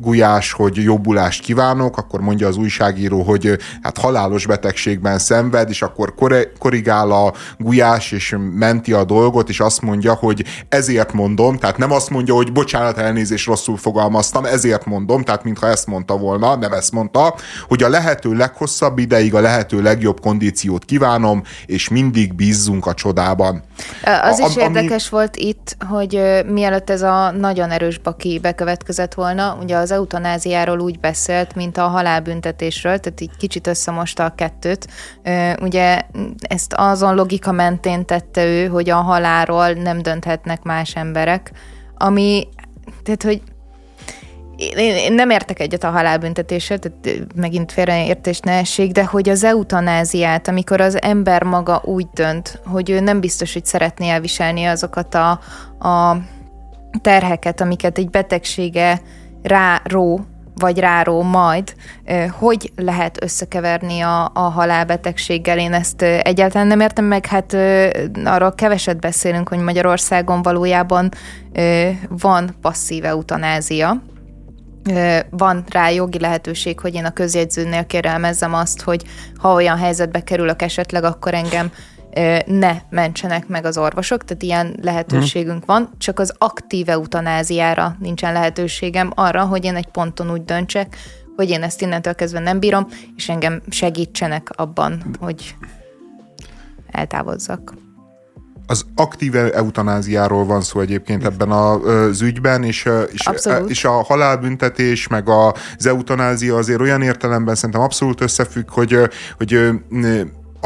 gulyás, hogy jobbulást kívánok, akkor mondja az újságíró, hogy hát halálos betegségben szenved, és akkor korrigál a gulyás, és menti a dolgot, és azt mondja, hogy ezért mondom, tehát nem azt mondja, hogy bocsánat, elnézést rosszul fogalmaztam, ezért mondom, tehát mintha ezt mondta volna, nem ezt mondta, hogy a lehető leghosszabb ideig a lehető legjobb kondíciót kívánom, és mindig bízzunk a csodában. Az a, is érdekes ami... volt itt, hogy mielőtt ez a nagyon erős baki bekövetkezett volna, ugye az eutanáziáról úgy beszélt, mint a halálbüntetésről, tehát így kicsit összemosta a kettőt. Ugye ezt azon logika mentén tette ő, hogy a halálról nem dönthetnek más emberek, ami, tehát hogy én, én nem értek egyet a halálbüntetéssel, tehát megint félreértés ne essék, de hogy az eutanáziát, amikor az ember maga úgy dönt, hogy ő nem biztos, hogy szeretné elviselni azokat a, a terheket, amiket egy betegsége ráró, vagy ráró majd, hogy lehet összekeverni a, a halálbetegséggel. Én ezt egyáltalán nem értem meg, hát arról keveset beszélünk, hogy Magyarországon valójában van passzív eutanázia, van rá jogi lehetőség, hogy én a közjegyzőnél kérelmezzem azt, hogy ha olyan helyzetbe kerülök esetleg, akkor engem ne mentsenek meg az orvosok, tehát ilyen lehetőségünk van, csak az aktív eutanáziára nincsen lehetőségem arra, hogy én egy ponton úgy döntsek, hogy én ezt innentől kezdve nem bírom, és engem segítsenek abban, hogy eltávozzak. Az aktív eutanáziáról van szó egyébként ebben az ügyben, és, és, és a halálbüntetés, meg az eutanázia azért olyan értelemben szerintem abszolút összefügg, hogy, hogy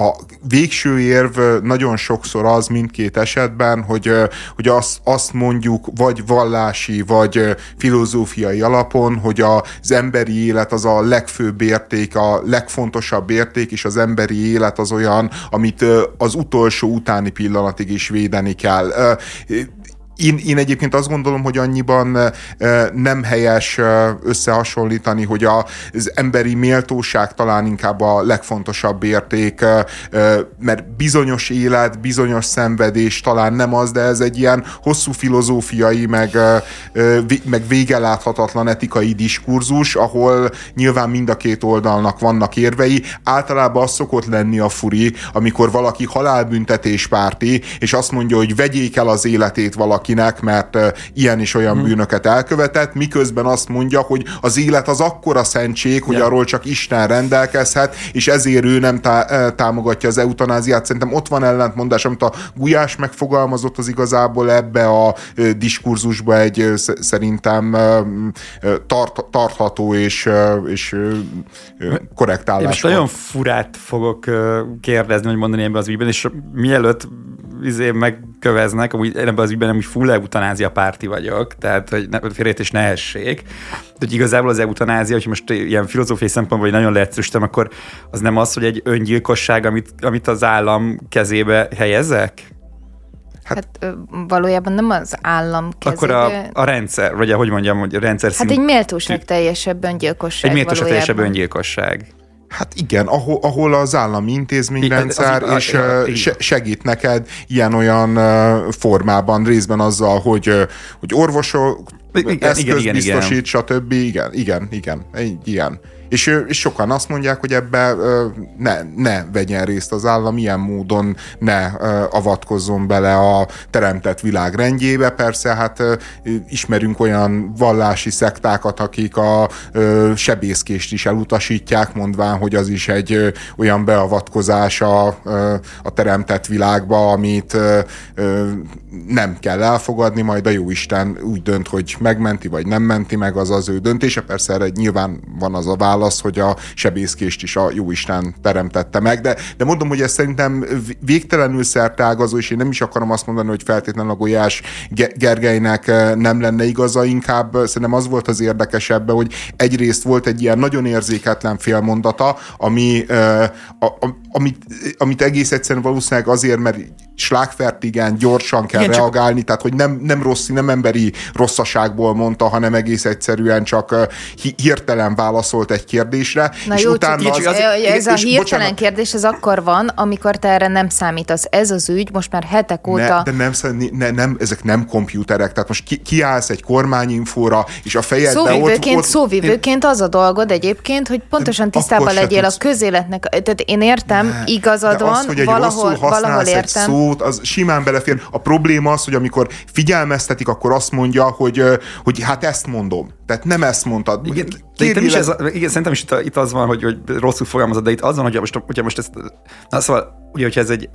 a végső érv nagyon sokszor az mindkét esetben, hogy, hogy azt, azt mondjuk vagy vallási, vagy filozófiai alapon, hogy az emberi élet az a legfőbb érték, a legfontosabb érték, és az emberi élet az olyan, amit az utolsó utáni pillanatig is védeni kell. Én, én egyébként azt gondolom, hogy annyiban nem helyes összehasonlítani, hogy az emberi méltóság talán inkább a legfontosabb érték, mert bizonyos élet, bizonyos szenvedés talán nem az, de ez egy ilyen hosszú filozófiai, meg, meg végeláthatatlan etikai diskurzus, ahol nyilván mind a két oldalnak vannak érvei. Általában az szokott lenni a furi, amikor valaki halálbüntetés párti, és azt mondja, hogy vegyék el az életét valaki valakinek, mert ilyen is olyan hmm. bűnöket elkövetett, miközben azt mondja, hogy az élet az akkora szentség, hogy ja. arról csak Isten rendelkezhet, és ezért ő nem tá- támogatja az eutanáziát. Szerintem ott van ellentmondás, amit a Gulyás megfogalmazott, az igazából ebbe a diskurzusba egy szerintem tart, tartható és, és korrekt állás. Én most nagyon furát fogok kérdezni, hogy mondani ebben az ügyben, és mielőtt izé megköveznek, amúgy ebben az ügyben nem is full eutanázia párti vagyok, tehát hogy ne, félreértés ne essék. De hogy igazából az eutanázia, hogy most ilyen filozófiai szempontból vagy nagyon leegyszerűsítem, akkor az nem az, hogy egy öngyilkosság, amit, amit az állam kezébe helyezek? Hát, hát valójában nem az állam kezébe. Akkor a, a rendszer, vagy ahogy mondjam, hogy a rendszer Hát egy méltóság teljesebb öngyilkosság Egy méltóság teljesebb öngyilkosság. Hát igen, ahol, ahol az állami intézményrendszer az, és az, segít neked ilyen-olyan formában, részben azzal, hogy, hogy orvosok, igen, eszköz igen, igen, biztosít, igen. stb. Igen, igen, igen, igen. És, és sokan azt mondják, hogy ebbe ne, ne vegyen részt az állam, ilyen módon ne avatkozzon bele a teremtett világ rendjébe. Persze, hát ismerünk olyan vallási szektákat, akik a sebészkést is elutasítják, mondván, hogy az is egy olyan beavatkozás a, a teremtett világba, amit nem kell elfogadni, majd a jóisten úgy dönt, hogy megmenti, vagy nem menti meg, az az ő döntése. Persze erre nyilván van az a válasz, hogy a sebészkést is a jóisten teremtette meg, de, de mondom, hogy ez szerintem végtelenül szertágazó, és én nem is akarom azt mondani, hogy feltétlenül a Golyás Gergelynek eh, nem lenne igaza, inkább szerintem az volt az érdekesebb, hogy egyrészt volt egy ilyen nagyon érzéketlen félmondata, ami, eh, a, a, amit, amit egész egyszerűen valószínűleg azért, mert slágfertigen gyorsan kell Igen, reagálni, csak... tehát hogy nem, nem rossz, nem emberi rosszaságból mondta, hanem egész egyszerűen csak uh, hirtelen válaszolt egy kérdésre. Na és jó, utána csak, az, az, ez a hirtelen bocsánat, kérdés, ez akkor van, amikor te erre nem számítasz. Ez az ügy most már hetek óta... Ne, de nem, ne, nem, ezek nem kompjúterek, tehát most ki, kiállsz egy kormányinfóra, és a fejedbe szóvivőként, ott, ott... Szóvivőként az a dolgod egyébként, hogy pontosan tisztában legyél a közéletnek. Tehát én értem, ne, igazad van, az, hogy egy valahol, valahol értem. Egy szót, az simán belefér. A probléma az, hogy amikor figyelmeztetik, akkor azt mondja, hogy, hogy hát ezt mondom. Tehát nem ezt mondtad. Igen, de itt is ez, igen, szerintem is itt, itt az van, hogy, hogy rosszul fogalmazod, de itt az van, hogy most, hogyha most ezt, na szóval, ugye, hogyha ez egy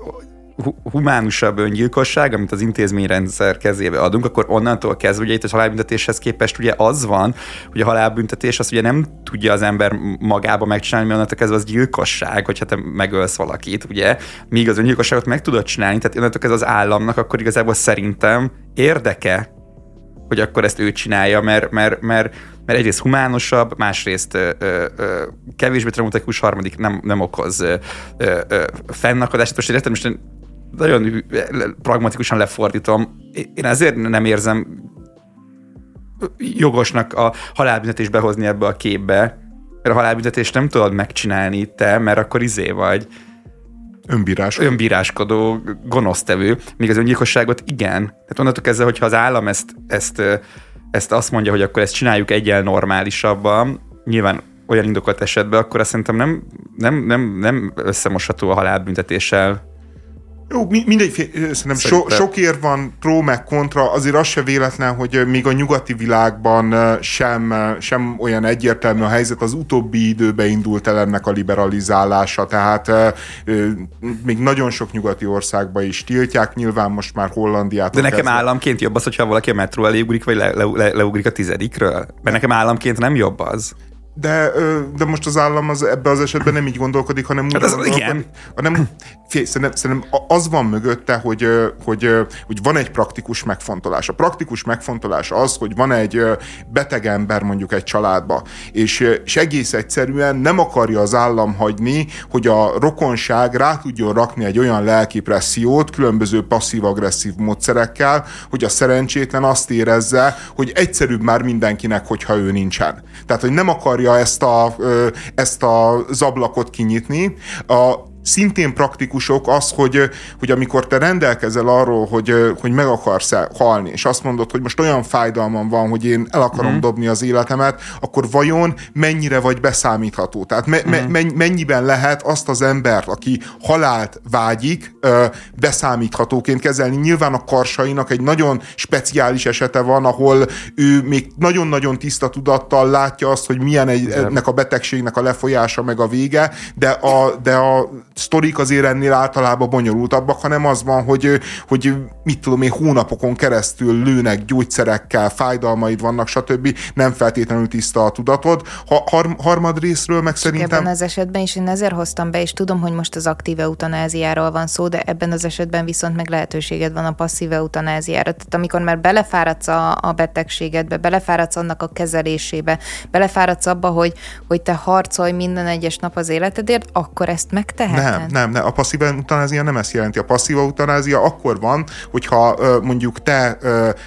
humánusabb öngyilkosság, amit az intézményrendszer kezébe adunk, akkor onnantól kezdve ugye itt a halálbüntetéshez képest ugye az van, hogy a halálbüntetés azt ugye nem tudja az ember magába megcsinálni, mert onnantól kezdve az gyilkosság, hogyha te megölsz valakit, ugye, míg az öngyilkosságot meg tudod csinálni, tehát onnantól kezdve az államnak akkor igazából szerintem érdeke, hogy akkor ezt ő csinálja, mert, mert, mert, mert egyrészt humánosabb, másrészt ö, ö, kevésbé traumatikus, harmadik nem, nem okoz ö, ö, fennakadást. Most értem, most nagyon pragmatikusan lefordítom. Én ezért nem érzem jogosnak a halálbüntetést behozni ebbe a képbe, mert a halálbüntetést nem tudod megcsinálni te, mert akkor izé vagy. Önbíráskodó. Önbíráskodó, gonosztevő, míg az öngyilkosságot igen. Tehát onnantól kezdve, hogyha az állam ezt, ezt, ezt azt mondja, hogy akkor ezt csináljuk egyel normálisabban, nyilván olyan indokolt esetben, akkor azt szerintem nem, nem, nem, nem összemosható a halálbüntetéssel Jó, mindegy, szerintem so, sok ér van pró meg kontra, azért az se véletlen, hogy még a nyugati világban sem, sem olyan egyértelmű a helyzet, az utóbbi időben indult el ennek a liberalizálása, tehát még nagyon sok nyugati országban is tiltják, nyilván most már Hollandiát. De nekem kezdve. államként jobb az, hogyha valaki a metró elé ugrik, vagy le, le, le, leugrik a tizedikről? Mert nekem államként nem jobb az. De, de most az állam az, ebbe az esetben nem így gondolkodik, hanem úgy hát az, igen. hanem fél, szerintem, szerintem az van mögötte, hogy, hogy, hogy van egy praktikus megfontolás. A praktikus megfontolás az, hogy van egy beteg ember mondjuk egy családba, és, és egész egyszerűen nem akarja az állam hagyni, hogy a rokonság rá tudjon rakni egy olyan lelkipressziót különböző passzív-agresszív módszerekkel, hogy a szerencsétlen azt érezze, hogy egyszerűbb már mindenkinek, hogyha ő nincsen. Tehát, hogy nem akarja akarja ezt a, ezt a zablakot kinyitni. A, szintén praktikusok az, hogy, hogy amikor te rendelkezel arról, hogy, hogy meg akarsz halni, és azt mondod, hogy most olyan fájdalmam van, hogy én el akarom mm. dobni az életemet, akkor vajon mennyire vagy beszámítható? Tehát me, me, mennyiben lehet azt az embert, aki halált vágyik, beszámíthatóként kezelni? Nyilván a karsainak egy nagyon speciális esete van, ahol ő még nagyon-nagyon tiszta tudattal látja azt, hogy milyen egy, ennek a betegségnek a lefolyása meg a vége, de a, de a sztorik azért ennél általában bonyolultabbak, hanem az van, hogy, hogy mit tudom én, hónapokon keresztül lőnek gyógyszerekkel, fájdalmaid vannak, stb. Nem feltétlenül tiszta a tudatod. Ha, har, harmad részről meg szerintem... ebben az esetben is én ezért hoztam be, és tudom, hogy most az aktív eutanáziáról van szó, de ebben az esetben viszont meg lehetőséged van a passzív eutanáziára. Tehát amikor már belefáradsz a, a betegségedbe, belefáradsz annak a kezelésébe, belefáradsz abba, hogy, hogy te harcolj minden egyes nap az életedért, akkor ezt megteheted. Nem, nem, nem, a passzív eutanázia nem ezt jelenti. A passzív eutanázia akkor van, hogyha mondjuk te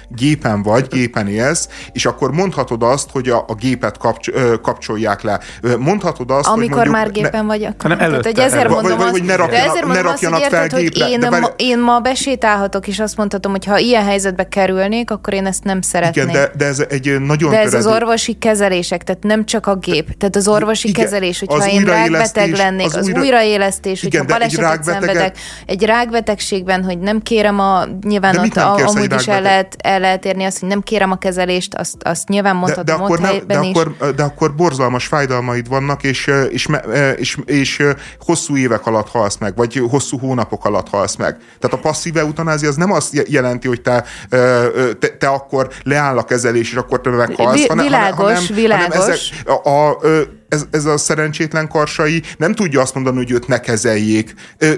gépen vagy, gépen élsz, és akkor mondhatod azt, hogy a, a gépet kapcs, kapcsolják le. Mondhatod azt, Amikor hogy mondjuk, már gépen vagy, akkor nem előtte, hogy ezért mondom vagy, vagy, hogy ne rakjanak, ezért ne rakjanak azt, fel érted, gépre. Én, de ma, én ma besétálhatok, és azt mondhatom, hogy ha ilyen helyzetbe kerülnék, akkor én ezt nem szeretném. Igen, de, de ez egy nagyon De ez töredő... az orvosi kezelések, tehát nem csak a gép, tehát az orvosi igen, kezelés, hogyha én rákbeteg lennék, az, az újraélesztés, hogyha baleset rákbeteget... szenvedek egy rákbetegségben, hogy nem kérem a, nyilván ott a, amúgy is el lehet, el lehet érni azt, hogy nem kérem a kezelést, azt, azt nyilván mondhatom de, de akkor, ne, de, is. akkor, de akkor borzalmas fájdalmaid vannak, és, és, és, és, és hosszú évek alatt halsz meg, vagy hosszú hónapok alatt halsz meg. Tehát a passzív eutanázia az nem azt jelenti, hogy te, te, te akkor leáll a kezelés, és akkor te meghalsz, hanem, világos, hanem, világos. hanem ezek a, a, a ez, ez a szerencsétlen karsai nem tudja azt mondani, hogy őt ne kezeljék.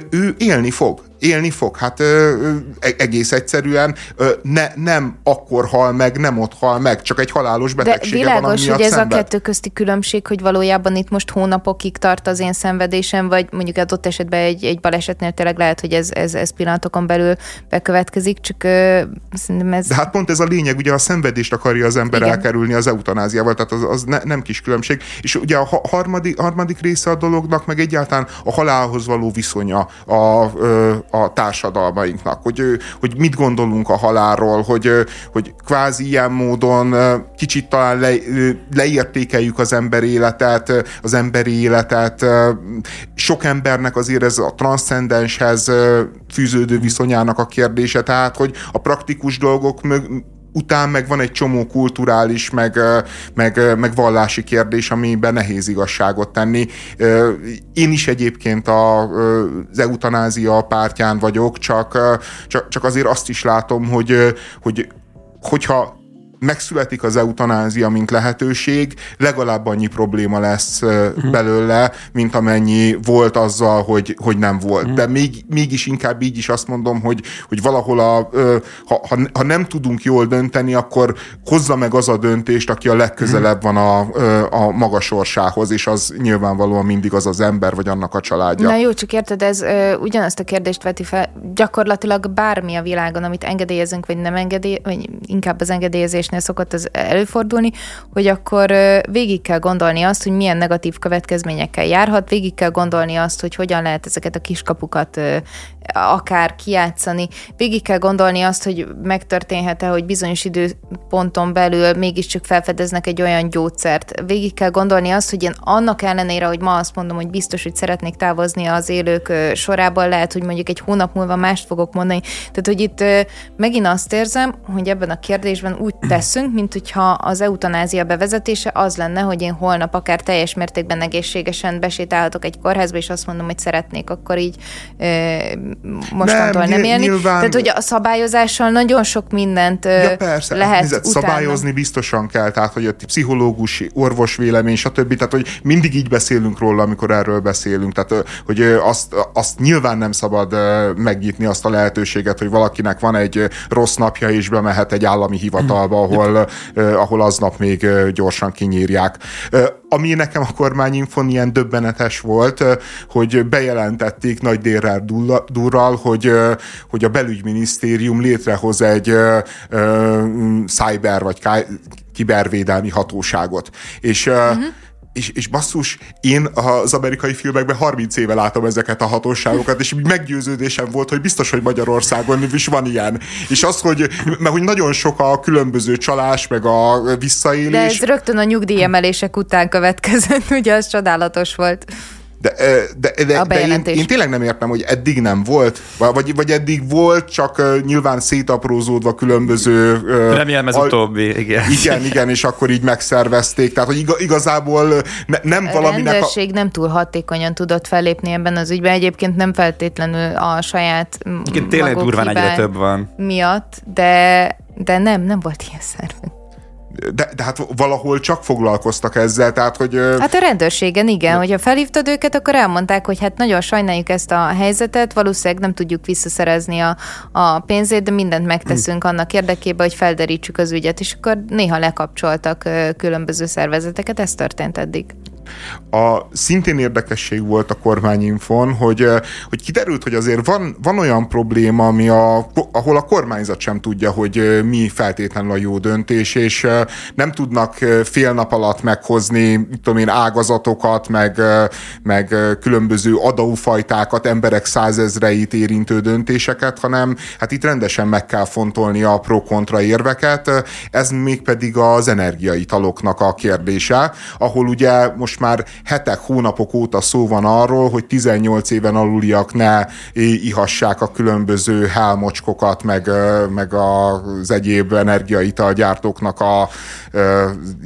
Ő élni fog élni fog. Hát ö, e, egész egyszerűen ö, ne, nem akkor hal meg, nem ott hal meg, csak egy halálos betegsége De világos, van, hogy ez szenved. a kettő közti különbség, hogy valójában itt most hónapokig tart az én szenvedésem, vagy mondjuk adott esetben egy, egy balesetnél tényleg lehet, hogy ez, ez, ez pillanatokon belül bekövetkezik, csak ö, szerintem ez... De hát pont ez a lényeg, ugye a szenvedést akarja az ember Igen. elkerülni az eutanáziával, tehát az, az ne, nem kis különbség. És ugye a harmadik, harmadik része a dolognak, meg egyáltalán a halálhoz való viszonya a, a társadalmainknak, hogy, hogy mit gondolunk a halálról, hogy, hogy kvázi ilyen módon kicsit talán le, leértékeljük az ember életet, az emberi életet. Sok embernek azért ez a transzcendenshez fűződő viszonyának a kérdése, tehát hogy a praktikus dolgok mög, után meg van egy csomó kulturális, meg, meg, meg vallási kérdés, amiben nehéz igazságot tenni. Én is egyébként a, az eutanázia pártján vagyok, csak, csak, csak azért azt is látom, hogy, hogy hogyha megszületik az eutanázia, mint lehetőség, legalább annyi probléma lesz uh-huh. belőle, mint amennyi volt azzal, hogy, hogy nem volt. Uh-huh. De még, mégis inkább így is azt mondom, hogy, hogy valahol a, ha, ha, ha nem tudunk jól dönteni, akkor hozza meg az a döntést, aki a legközelebb uh-huh. van a, a maga sorsához, és az nyilvánvalóan mindig az az ember, vagy annak a családja. Na jó, csak érted, ez ö, ugyanazt a kérdést veti fel, gyakorlatilag bármi a világon, amit engedélyezünk, vagy nem engedély, vagy inkább az engedélyezés kérdésnél szokott ez előfordulni, hogy akkor végig kell gondolni azt, hogy milyen negatív következményekkel járhat, végig kell gondolni azt, hogy hogyan lehet ezeket a kiskapukat akár kiátszani. Végig kell gondolni azt, hogy megtörténhet-e, hogy bizonyos időponton belül mégiscsak felfedeznek egy olyan gyógyszert. Végig kell gondolni azt, hogy én annak ellenére, hogy ma azt mondom, hogy biztos, hogy szeretnék távozni az élők sorában, lehet, hogy mondjuk egy hónap múlva mást fogok mondani. Tehát, hogy itt megint azt érzem, hogy ebben a kérdésben úgy teszünk, mint hogyha az eutanázia bevezetése az lenne, hogy én holnap akár teljes mértékben egészségesen besétálhatok egy kórházba, és azt mondom, hogy szeretnék akkor így mostantól nem, nem élni. Nyilván... Tehát, hogy a szabályozással nagyon sok mindent ja, persze, lehet nézett, Szabályozni biztosan kell, tehát, hogy a pszichológus, orvos vélemény, stb. Tehát, hogy mindig így beszélünk róla, amikor erről beszélünk. Tehát, hogy azt, azt nyilván nem szabad megnyitni azt a lehetőséget, hogy valakinek van egy rossz napja, és bemehet egy állami hivatalba, ahol, ahol aznap még gyorsan kinyírják. Ami nekem a kormányinfon ilyen döbbenetes volt, hogy bejelentették nagy dérrel durral, hogy, hogy a belügyminisztérium létrehoz egy cyber vagy kibervédelmi hatóságot. És uh-huh és, és basszus, én az amerikai filmekben 30 éve látom ezeket a hatóságokat, és meggyőződésem volt, hogy biztos, hogy Magyarországon is van ilyen. És az, hogy, mert hogy nagyon sok a különböző csalás, meg a visszaélés. De ez rögtön a nyugdíjemelések után következett, ugye az csodálatos volt. De, de, de, a de én, én tényleg nem értem, hogy eddig nem volt, vagy, vagy eddig volt, csak uh, nyilván szétaprózódva különböző... Uh, Remélem ez a, utóbbi, igen. Igen, igen, és akkor így megszervezték. Tehát, hogy igazából ne, nem a valaminek... A rendőrség nem túl hatékonyan tudott fellépni ebben az ügyben. Egyébként nem feltétlenül a saját Igen, tényleg durván egyre több van. Miatt, de, de nem, nem volt ilyen szervezet de, de hát valahol csak foglalkoztak ezzel, tehát hogy... Hát a rendőrségen, igen, de... hogyha felhívtad őket, akkor elmondták, hogy hát nagyon sajnáljuk ezt a helyzetet, valószínűleg nem tudjuk visszaszerezni a, a pénzét, de mindent megteszünk annak érdekében, hogy felderítsük az ügyet, és akkor néha lekapcsoltak különböző szervezeteket, ez történt eddig. A szintén érdekesség volt a kormányinfon, hogy, hogy kiderült, hogy azért van, van olyan probléma, ami a, ahol a kormányzat sem tudja, hogy mi feltétlenül a jó döntés, és nem tudnak fél nap alatt meghozni, tudom én, ágazatokat, meg, meg különböző adófajtákat, emberek százezreit érintő döntéseket, hanem hát itt rendesen meg kell fontolni a pro-kontra érveket. Ez mégpedig az energiaitaloknak a kérdése, ahol ugye most már hetek, hónapok óta szó van arról, hogy 18 éven aluliak ne ihassák a különböző hálmocskokat, meg, meg az egyéb energiaitalgyártóknak a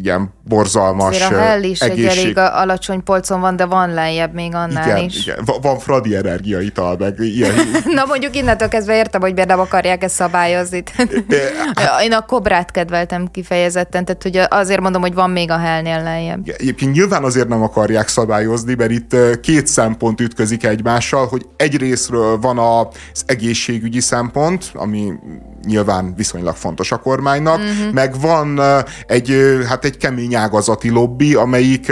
ilyen borzalmas Azért a hell is egészség... egy elég alacsony polcon van, de van lejjebb még annál igen, is. Igen, van fradi energiaital, meg ilyen. Na mondjuk innentől kezdve értem, hogy miért nem akarják ezt szabályozni. Hát- Én a kobrát kedveltem kifejezetten, tehát hogy azért mondom, hogy van még a hellnél lejjebb. Egyébként nyilván azért nem akarják szabályozni, mert itt két szempont ütközik egymással, hogy egyrésztről van az egészségügyi szempont, ami nyilván viszonylag fontos a kormánynak, uh-huh. meg van egy, hát egy kemény ágazati lobby, amelyik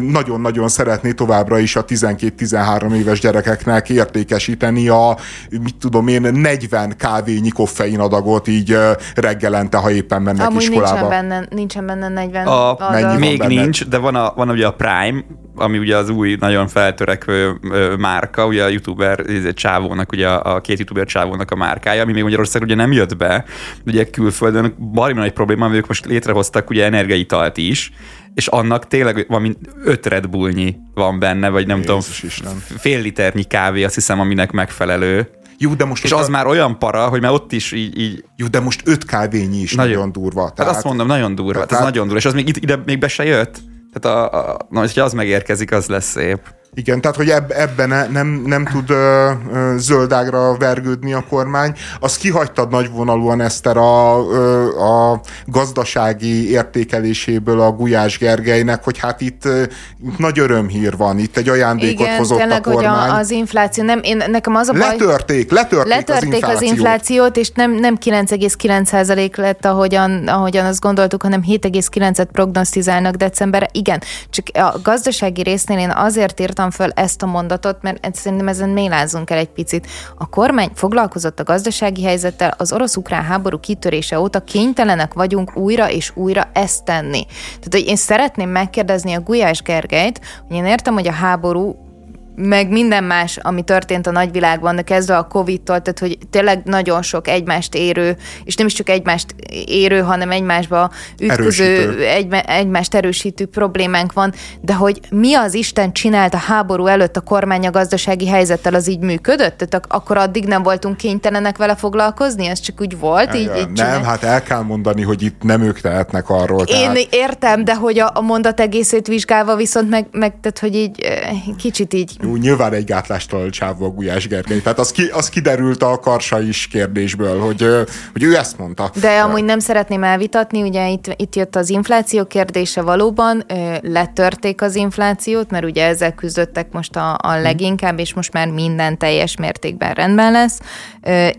nagyon-nagyon szeretné továbbra is a 12-13 éves gyerekeknek értékesíteni a, mit tudom én, 40 kávényi koffein adagot így reggelente, ha éppen mennek Amúgy iskolába. Nincsen benne, nincsen benne 40 a, adag. Még benne? nincs, de van, a, van ugye a Prime, ami ugye az új, nagyon feltörekvő márka, ugye a youtuber egy csávónak, ugye a két youtuber csávónak a márkája, ami még Magyarországon ugye nem jött be, ugye külföldön barim nagy probléma, hogy ők most létrehoztak ugye energiaitalt is, és annak tényleg van öt Red Bullnyi van benne, vagy nem Jézus tudom, Isten. fél liternyi kávé, azt hiszem, aminek megfelelő. Jó, de most és az a... már olyan para, hogy már ott is így... így... Jó, de most öt kávényi is nagyon, nagyon durva. Tehát... Hát azt mondom, nagyon durva. Tehát... Ez nagyon durva. És az még ide még be se jött. Tehát a, a, na, hogyha az megérkezik, az lesz szép. Igen, tehát hogy eb, ebben ne, nem, nem tud ö, ö, zöldágra vergődni a kormány. Az kihagytad nagyvonalúan Eszter a, ö, a gazdasági értékeléséből a Gulyás Gergelynek, hogy hát itt, ö, itt nagy örömhír van, itt egy ajándékot Igen, hozott tényleg, a kormány. Hogy a, az infláció, nem, én, nekem az a baj... Letörték, letörték, letörték az, inflációt. az inflációt, és nem, nem 9,9% lett, ahogyan, ahogyan azt gondoltuk, hanem 7,9-et prognosztizálnak decemberre. Igen, csak a gazdasági résznél én azért írtam írtam föl ezt a mondatot, mert szerintem ezen mélázzunk el egy picit. A kormány foglalkozott a gazdasági helyzettel, az orosz-ukrán háború kitörése óta kénytelenek vagyunk újra és újra ezt tenni. Tehát, hogy én szeretném megkérdezni a Gulyás Gergelyt, hogy én értem, hogy a háború meg minden más, ami történt a nagyvilágban, de kezdve a Covid-tól, tehát hogy tényleg nagyon sok egymást érő, és nem is csak egymást érő, hanem egymásba ütköző, egy, egymást erősítő problémánk van, de hogy mi az Isten csinált a háború előtt a kormány a gazdasági helyzettel, az így működött? Tehát akkor addig nem voltunk kénytelenek vele foglalkozni? Ez csak úgy volt? Így, így nem, hát el kell mondani, hogy itt nem ők tehetnek arról. Tehát... Én értem, de hogy a, a mondat egészét vizsgálva viszont meg, meg tehát, hogy így kicsit így... Jó, nyilván egy gátlástalan csávó a Gulyás Gergely. Tehát az, ki, az kiderült a karsa is kérdésből, hogy, hogy ő ezt mondta. De amúgy nem szeretném elvitatni, ugye itt, itt jött az infláció kérdése valóban, letörték az inflációt, mert ugye ezzel küzdöttek most a, a leginkább, és most már minden teljes mértékben rendben lesz,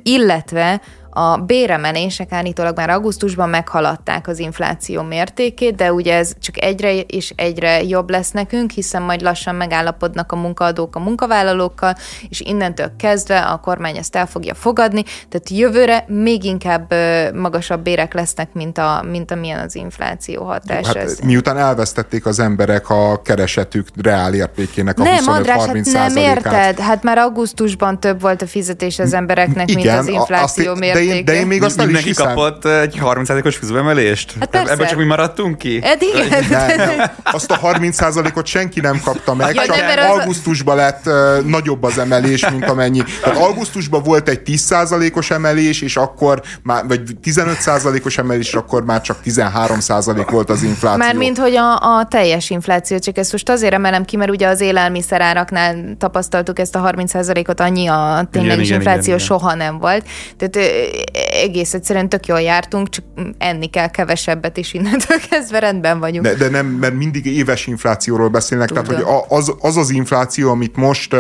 illetve a béremelések állítólag már augusztusban meghaladták az infláció mértékét, de ugye ez csak egyre és egyre jobb lesz nekünk, hiszen majd lassan megállapodnak a munkaadók a munkavállalókkal, és innentől kezdve a kormány ezt el fogja fogadni, tehát jövőre még inkább magasabb bérek lesznek, mint, a, mint amilyen az infláció hatása. Hát, miután elvesztették az emberek a keresetük reál értékének a nem, András, hát nem érted, hát már augusztusban több volt a fizetés az embereknek, Igen, mint az infláció mértéke de én, de én még azt nem is hiszem. kapott egy 30%-os fizetőemelést? Hát persze. Ebből csak mi maradtunk ki? Hát igen. Nem, nem. Azt a 30%-ot senki nem kapta meg, ja, csak nem, augusztusban az... lett uh, nagyobb az emelés, mint amennyi. Tehát augusztusban volt egy 10%-os emelés, és akkor már, vagy 15%-os emelés, és akkor már csak 13% volt az infláció. Már mint hogy a, a teljes infláció, csak ezt most azért emelem ki, mert ugye az élelmiszeráraknál tapasztaltuk ezt a 30%-ot, annyi a tényleges infláció igen, igen, soha nem volt. Tehát egész egyszerűen tök jól jártunk, csak enni kell kevesebbet, és innentől kezdve rendben vagyunk. De, de nem, mert mindig éves inflációról beszélnek, Tudom. tehát hogy az, az az infláció, amit most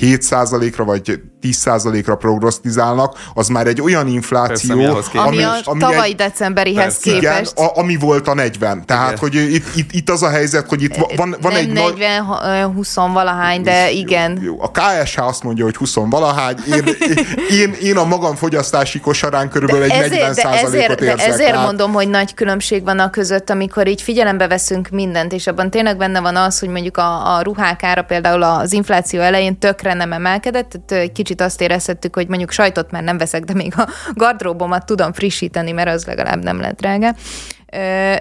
7%-ra vagy 10%-ra prognosztizálnak, az már egy olyan infláció, Persze, ami, ami, a tavalyi decemberihez Persze. képest. Igen, a, ami volt a 40. Tehát, igen. hogy itt, itt, itt az a helyzet, hogy itt van, van Nem egy 40, nagy... 20 valahány, de jó, igen. Jó. A KSH azt mondja, hogy 20 valahány, én, én, én a magam fogyasztási kosarán körülbelül egy ezért, 40 százalékot érzek. De ezért mondom, hogy nagy különbség van a között, amikor így figyelembe veszünk mindent, és abban tényleg benne van az, hogy mondjuk a, a ruhák ára például az infláció elején tökre nem emelkedett, tehát kicsit azt érezhettük, hogy mondjuk sajtot már nem veszek, de még a gardróbomat tudom frissíteni, mert az legalább nem lett drága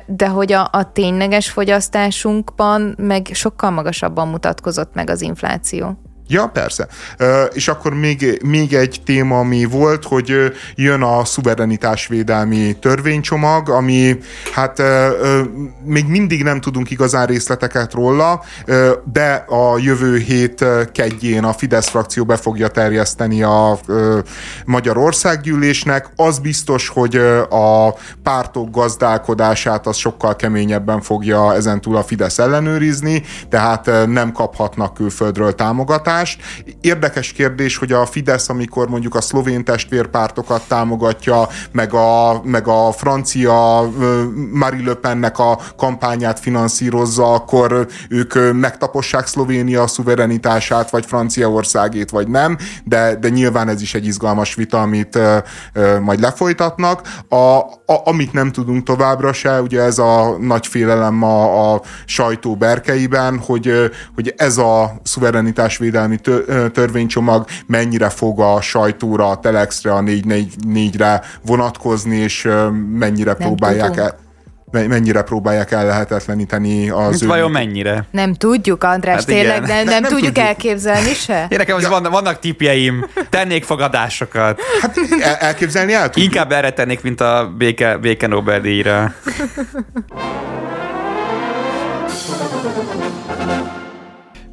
de hogy a, a tényleges fogyasztásunkban meg sokkal magasabban mutatkozott meg az infláció. Ja, persze. És akkor még, még egy téma, ami volt, hogy jön a szuverenitásvédelmi törvénycsomag, ami hát még mindig nem tudunk igazán részleteket róla, de a jövő hét kedjén a Fidesz frakció be fogja terjeszteni a Magyarországgyűlésnek. Az biztos, hogy a pártok gazdálkodását az sokkal keményebben fogja ezentúl a Fidesz ellenőrizni, tehát nem kaphatnak külföldről támogatást támogatást. Érdekes kérdés, hogy a Fidesz, amikor mondjuk a szlovén testvérpártokat támogatja, meg a, meg a francia Marie Le Pennek a kampányát finanszírozza, akkor ők megtapossák Szlovénia szuverenitását, vagy Franciaországét, vagy nem, de, de nyilván ez is egy izgalmas vita, amit majd lefolytatnak. A, a, amit nem tudunk továbbra se, ugye ez a nagy félelem a, a sajtó berkeiben, hogy, hogy ez a szuverenitásvédelmi védelmi törvénycsomag mennyire fog a sajtóra, a Telexre, a 444-re vonatkozni, és mennyire Nem próbálják tudunk. el mennyire próbálják el lehetetleníteni az ő... Vajon mennyire? Nem tudjuk, András, hát tényleg, nem, nem, nem tudjuk, tudjuk elképzelni se? Én nekem ja. vannak, vannak tipjeim, tennék fogadásokat. Hát el, elképzelni el tudjuk. Inkább erre tennék, mint a béke, béke Nobel-díjra.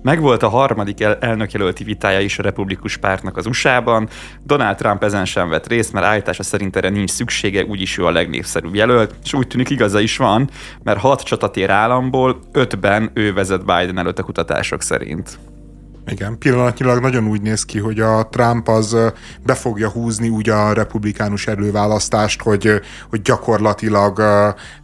Megvolt a harmadik el- elnökjelölti vitája is a republikus pártnak az USA-ban. Donald Trump ezen sem vett részt, mert állítása szerint erre nincs szüksége, úgyis ő a legnépszerűbb jelölt, és úgy tűnik igaza is van, mert hat csatatér államból ötben ő vezet Biden előtt a kutatások szerint. Igen, pillanatnyilag nagyon úgy néz ki, hogy a Trump az be fogja húzni úgy a republikánus előválasztást, hogy, hogy gyakorlatilag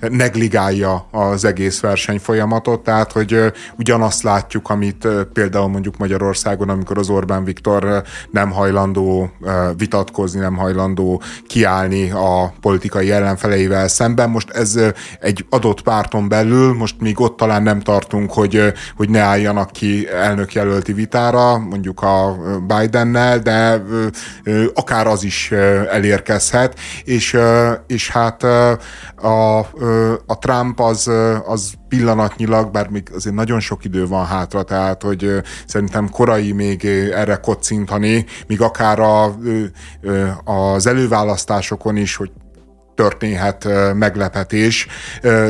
negligálja az egész versenyfolyamatot, tehát hogy ugyanazt látjuk, amit például mondjuk Magyarországon, amikor az Orbán Viktor nem hajlandó vitatkozni, nem hajlandó kiállni a politikai ellenfeleivel szemben. Most ez egy adott párton belül, most még ott talán nem tartunk, hogy, hogy ne álljanak ki elnökjelölti vitára, mondjuk a Bidennel, de akár az is elérkezhet, és, és hát a, a Trump az, az pillanatnyilag, bár még azért nagyon sok idő van hátra, tehát hogy szerintem korai még erre kocintani, míg akár a, az előválasztásokon is, hogy történhet meglepetés,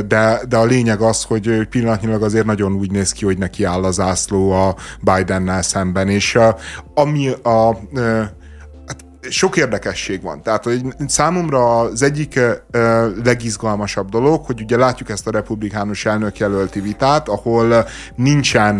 de, de a lényeg az, hogy pillanatnyilag azért nagyon úgy néz ki, hogy neki áll az ászló a Bidennel szemben, és ami a sok érdekesség van. Tehát hogy számomra az egyik legizgalmasabb dolog, hogy ugye látjuk ezt a republikánus elnökjelölti vitát, ahol nincsen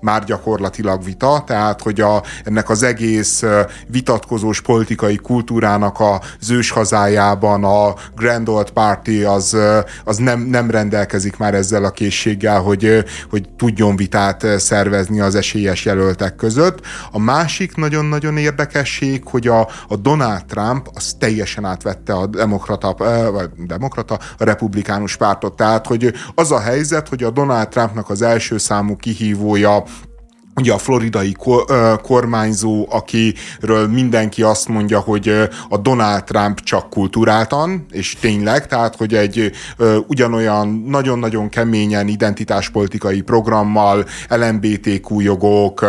már gyakorlatilag vita, tehát hogy a, ennek az egész vitatkozós politikai kultúrának az ős hazájában a Grand Old Party az, az nem, nem rendelkezik már ezzel a készséggel, hogy, hogy tudjon vitát szervezni az esélyes jelöltek között. A másik nagyon-nagyon érdekesség, hogy a, a Donald Trump az teljesen átvette a demokrata, vagy demokrata, a republikánus pártot. Tehát, hogy az a helyzet, hogy a Donald Trumpnak az első számú kihívója ugye a floridai kormányzó, akiről mindenki azt mondja, hogy a Donald Trump csak kulturáltan, és tényleg, tehát, hogy egy ugyanolyan nagyon-nagyon keményen identitáspolitikai programmal, LMBTQ jogok,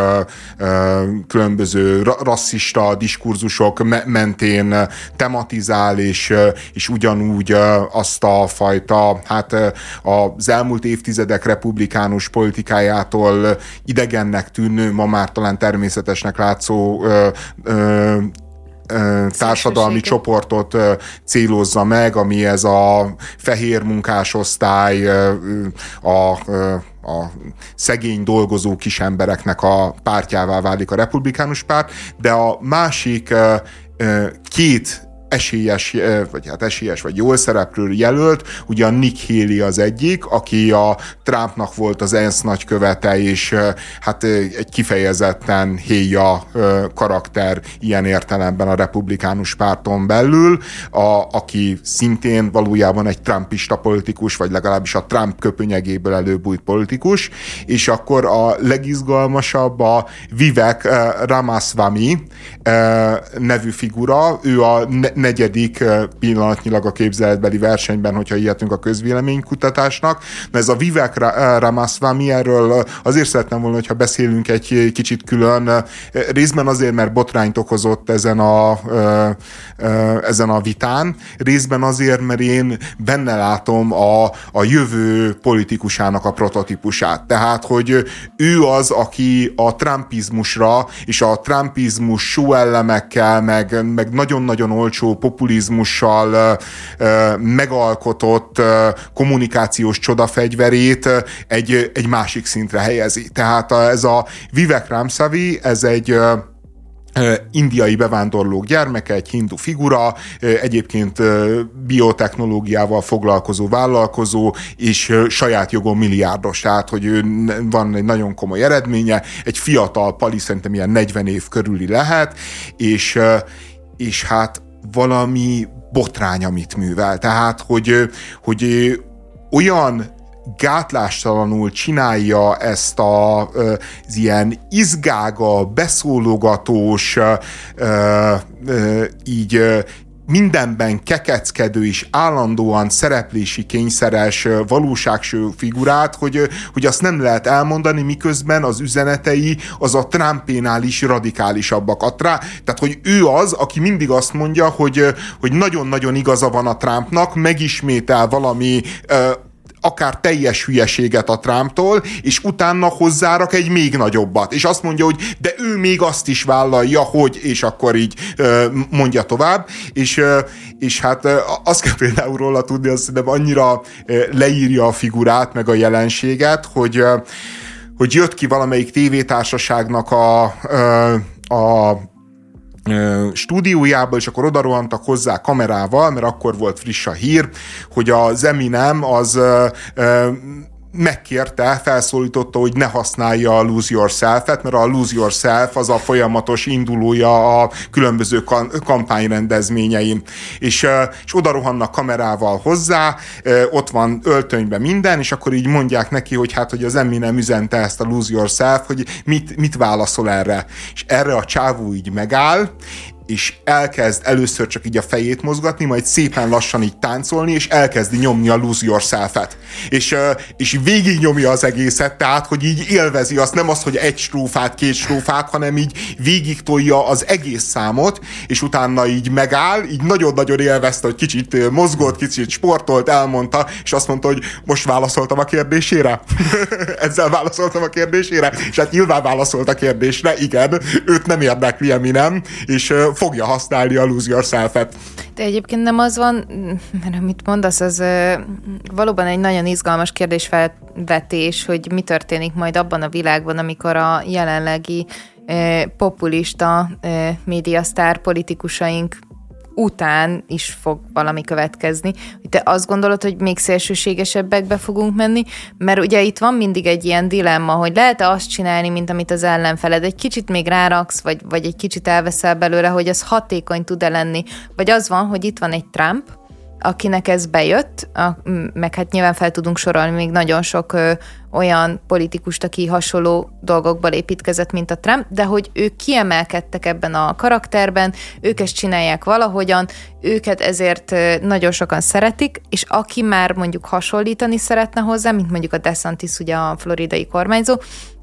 különböző rasszista diskurzusok mentén tematizál, és, és ugyanúgy azt a fajta, hát az elmúlt évtizedek republikánus politikájától idegennek tűnő, ma már talán természetesnek látszó ö, ö, társadalmi csoportot célozza meg, ami ez a fehér munkásosztály, a, a szegény dolgozó kisembereknek a pártjává válik a republikánus párt, de a másik két esélyes, vagy hát esélyes, vagy jól szereplő jelölt, ugye a Nick Haley az egyik, aki a Trumpnak volt az ENSZ nagykövete, és hát egy kifejezetten héja karakter ilyen értelemben a republikánus párton belül, a, aki szintén valójában egy trumpista politikus, vagy legalábbis a Trump köpönyegéből előbújt politikus, és akkor a legizgalmasabb a Vivek Ramaswamy nevű figura, ő a negyedik pillanatnyilag a képzeletbeli versenyben, hogyha ilyetünk a közvéleménykutatásnak. Na ez a Vivek Ramaswamy, erről azért szeretném volna, hogyha beszélünk egy kicsit külön, részben azért, mert botrányt okozott ezen a, ezen a vitán, részben azért, mert én benne látom a, a jövő politikusának a prototípusát. Tehát, hogy ő az, aki a trumpizmusra és a trumpizmus show elemekkel, meg, meg nagyon-nagyon olcsó populizmussal megalkotott kommunikációs csodafegyverét egy, egy másik szintre helyezi. Tehát ez a Vivek Ramsavi, ez egy indiai bevándorlók gyermeke, egy hindu figura, egyébként biotechnológiával foglalkozó vállalkozó, és saját jogon milliárdos, tehát hogy van egy nagyon komoly eredménye, egy fiatal pali, szerintem ilyen 40 év körüli lehet, és, és hát valami botrány, amit művel. Tehát, hogy, hogy olyan gátlástalanul csinálja ezt a, az ilyen izgága, beszólogatós, így mindenben kekeckedő és állandóan szereplési kényszeres valóságső figurát, hogy, hogy azt nem lehet elmondani, miközben az üzenetei az a Trumpénál is radikálisabbak. A trá- tehát, hogy ő az, aki mindig azt mondja, hogy, hogy nagyon-nagyon igaza van a Trumpnak, megismétel valami akár teljes hülyeséget a Trumptól, és utána hozzárak egy még nagyobbat. És azt mondja, hogy de ő még azt is vállalja, hogy, és akkor így mondja tovább. És, és hát azt kell például róla tudni, azt nem annyira leírja a figurát, meg a jelenséget, hogy hogy jött ki valamelyik tévétársaságnak a, a stúdiójából, és akkor oda rohantak hozzá kamerával, mert akkor volt friss a hír, hogy az Eminem az megkérte, felszólította, hogy ne használja a Lose Yourself-et, mert a Lose Yourself az a folyamatos indulója a különböző kampányrendezményein. És, és oda rohannak kamerával hozzá, ott van öltönyben minden, és akkor így mondják neki, hogy hát, hogy az Eminem üzente ezt a Lose Yourself, hogy mit, mit válaszol erre. És erre a csávó így megáll, és elkezd először csak így a fejét mozgatni, majd szépen lassan így táncolni, és elkezdi nyomni a Lose Yourself-et. És, és végig nyomja az egészet, tehát, hogy így élvezi azt, nem az, hogy egy strófát, két strófát, hanem így végig tolja az egész számot, és utána így megáll, így nagyon-nagyon élvezte, hogy kicsit mozgott, kicsit sportolt, elmondta, és azt mondta, hogy most válaszoltam a kérdésére. Ezzel válaszoltam a kérdésére, és hát nyilván válaszolt a kérdésre, igen, őt nem érdekli, mi nem, és fogja használni a Lose Yourself-et. De egyébként nem az van, mert amit mondasz, az valóban egy nagyon izgalmas kérdésfelvetés, hogy mi történik majd abban a világban, amikor a jelenlegi populista médiasztár politikusaink után is fog valami következni. Te azt gondolod, hogy még szélsőségesebbekbe fogunk menni? Mert ugye itt van mindig egy ilyen dilemma, hogy lehet-e azt csinálni, mint amit az ellenfeled, egy kicsit még ráraksz, vagy, vagy egy kicsit elveszel belőle, hogy ez hatékony tud-e lenni? Vagy az van, hogy itt van egy Trump, akinek ez bejött, a, meg hát nyilván fel tudunk sorolni még nagyon sok ö, olyan politikust, aki hasonló dolgokból építkezett, mint a Trump, de hogy ők kiemelkedtek ebben a karakterben, ők ezt csinálják valahogyan, őket ezért nagyon sokan szeretik, és aki már mondjuk hasonlítani szeretne hozzá, mint mondjuk a DeSantis, ugye a floridai kormányzó,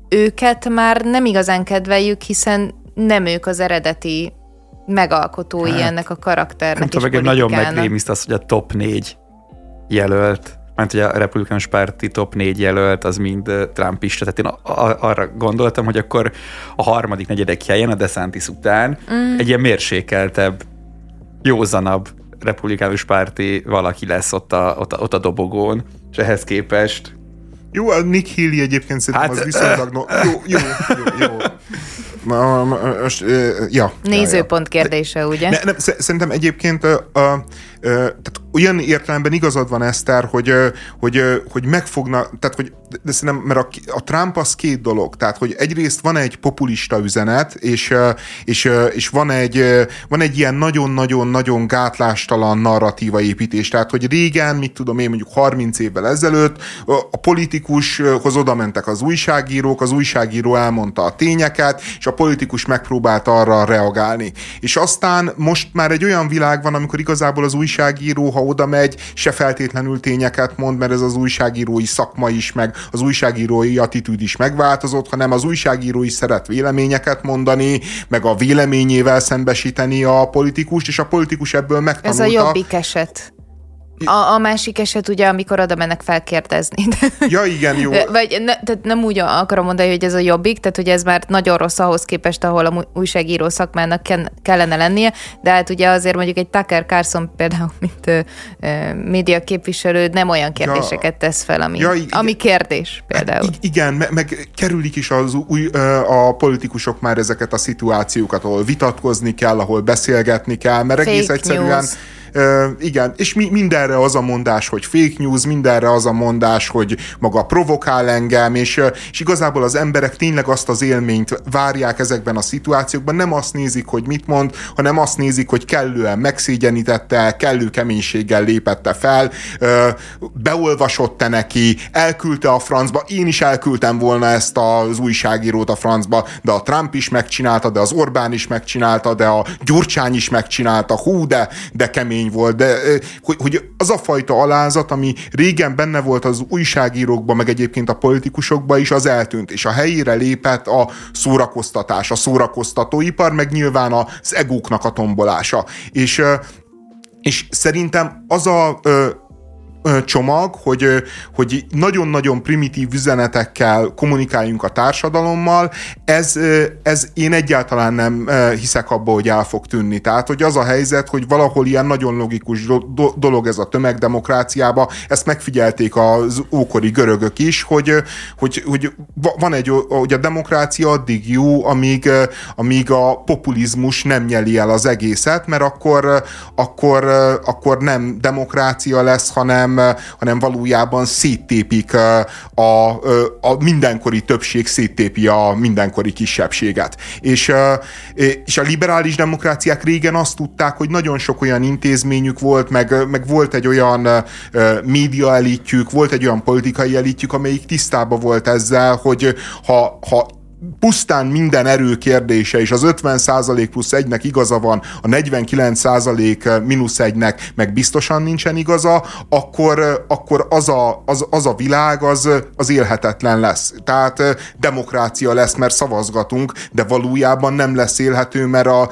őket már nem igazán kedveljük, hiszen nem ők az eredeti megalkotói hát, ennek a karakternek nem tudom, nagyon megrémiszt az, hogy a top 4 jelölt, mert hogy a republikánus párti top 4 jelölt, az mind Trumpista. Tehát én arra gondoltam, hogy akkor a harmadik, negyedik helyen, a DeSantis után mm. egy ilyen mérsékeltebb, józanabb republikánus párti valaki lesz ott a, ott a, ott a dobogón, és ehhez képest jó, a Nick Healy egyébként szerintem hát, az viszonylag... No, jó, jó, jó, jó. Most, ja. Nézőpont kérdése, ugye? Ne, nem, szerintem egyébként a, a, tehát olyan értelemben igazad van, Eszter, hogy, hogy, hogy megfogna, tehát hogy, de szerintem, mert a, a Trump az két dolog, tehát hogy egyrészt van egy populista üzenet, és, és, és van, egy, van egy ilyen nagyon-nagyon-nagyon gátlástalan narratíva építés, tehát hogy régen, mit tudom én, mondjuk 30 évvel ezelőtt a politikushoz oda mentek az újságírók, az újságíró elmondta a tényeket, és a politikus megpróbált arra reagálni. És aztán most már egy olyan világ van, amikor igazából az újságíró, ha oda megy, se feltétlenül tényeket mond, mert ez az újságírói szakma is, meg az újságírói attitűd is megváltozott, hanem az újságíró is szeret véleményeket mondani, meg a véleményével szembesíteni a politikust, és a politikus ebből megtanulta. Ez a jobbik eset. A, a másik eset ugye, amikor oda mennek felkérdezni. Ja, igen, jó. Vagy ne, tehát nem úgy akarom mondani, hogy ez a jobbik, tehát hogy ez már nagyon rossz ahhoz képest, ahol a újságíró szakmának kellene lennie, de hát ugye azért mondjuk egy Tucker Carlson például, mint ö, ö, média képviselő, nem olyan kérdéseket tesz fel, ami, ja, igen, ami kérdés például. Hát, igen, meg, meg kerülik is az új, a politikusok már ezeket a szituációkat, ahol vitatkozni kell, ahol beszélgetni kell, mert Fake egész egyszerűen news igen, és mi, mindenre az a mondás, hogy fake news, mindenre az a mondás, hogy maga provokál engem, és, és igazából az emberek tényleg azt az élményt várják ezekben a szituációkban, nem azt nézik, hogy mit mond, hanem azt nézik, hogy kellően megszégyenítette, kellő keménységgel lépette fel, beolvasott-e neki, elküldte a francba, én is elküldtem volna ezt az újságírót a francba, de a Trump is megcsinálta, de az Orbán is megcsinálta, de a Gyurcsány is megcsinálta, hú, de, de kemény élmény volt, de hogy, hogy az a fajta alázat, ami régen benne volt az újságírókban, meg egyébként a politikusokban is, az eltűnt, és a helyére lépett a szórakoztatás, a szórakoztatóipar, meg nyilván az egóknak a tombolása. És, és szerintem az a csomag, hogy, hogy nagyon-nagyon primitív üzenetekkel kommunikáljunk a társadalommal, ez, ez én egyáltalán nem hiszek abba, hogy el fog tűnni. Tehát, hogy az a helyzet, hogy valahol ilyen nagyon logikus dolog ez a tömegdemokráciába, ezt megfigyelték az ókori görögök is, hogy, hogy, hogy van egy, hogy a demokrácia addig jó, amíg, amíg a populizmus nem nyeli el az egészet, mert akkor, akkor, akkor nem demokrácia lesz, hanem, hanem valójában széttépik a, a mindenkori többség széttépi a mindenkori kisebbséget. És, és a liberális demokráciák régen azt tudták, hogy nagyon sok olyan intézményük volt, meg, meg volt egy olyan média elitjük, volt egy olyan politikai elitjük, amelyik tisztában volt ezzel, hogy ha, ha pusztán minden erő kérdése, és az 50% plusz egynek igaza van, a 49 mínusz egynek meg biztosan nincsen igaza, akkor, akkor az, a, az, az a világ az, az élhetetlen lesz. Tehát demokrácia lesz, mert szavazgatunk, de valójában nem lesz élhető, mert a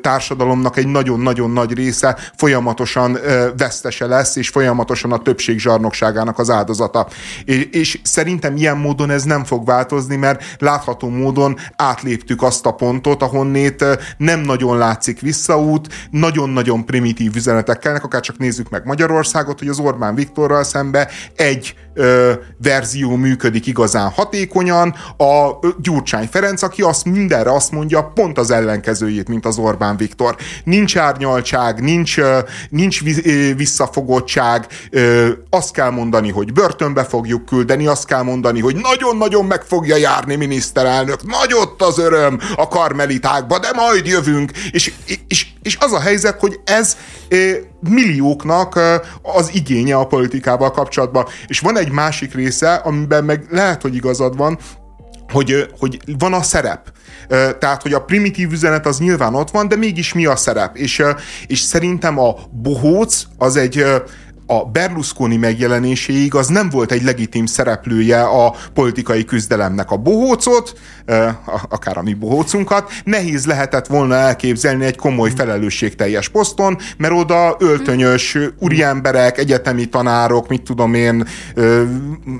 társadalomnak egy nagyon-nagyon nagy része folyamatosan vesztese lesz, és folyamatosan a többség zsarnokságának az áldozata. És, és szerintem ilyen módon ez nem fog változni, mert látható módon átléptük azt a pontot, ahonnét nem nagyon látszik visszaút, nagyon-nagyon primitív üzenetek kellnek, akár csak nézzük meg Magyarországot, hogy az Orbán Viktorral szembe egy ö, verzió működik igazán hatékonyan, a Gyurcsány Ferenc, aki azt mindenre azt mondja, pont az ellenkezőjét, mint az Orbán Viktor. Nincs árnyaltság, nincs, nincs visszafogottság, azt kell mondani, hogy börtönbe fogjuk küldeni, azt kell mondani, hogy nagyon-nagyon meg fogja járni miniszterelnök, nagy ott az öröm a karmelitákba, de majd jövünk, és, és, és az a helyzet, hogy ez millióknak az igénye a politikával kapcsolatban. És van egy másik része, amiben meg lehet, hogy igazad van, hogy, hogy van a szerep. Tehát, hogy a primitív üzenet az nyilván ott van, de mégis mi a szerep? És, és szerintem a bohóc az egy a Berlusconi megjelenéséig az nem volt egy legitim szereplője a politikai küzdelemnek. A bohócot, akár a mi bohócunkat, nehéz lehetett volna elképzelni egy komoly felelősségteljes poszton, mert oda öltönyös úriemberek, egyetemi tanárok, mit tudom én,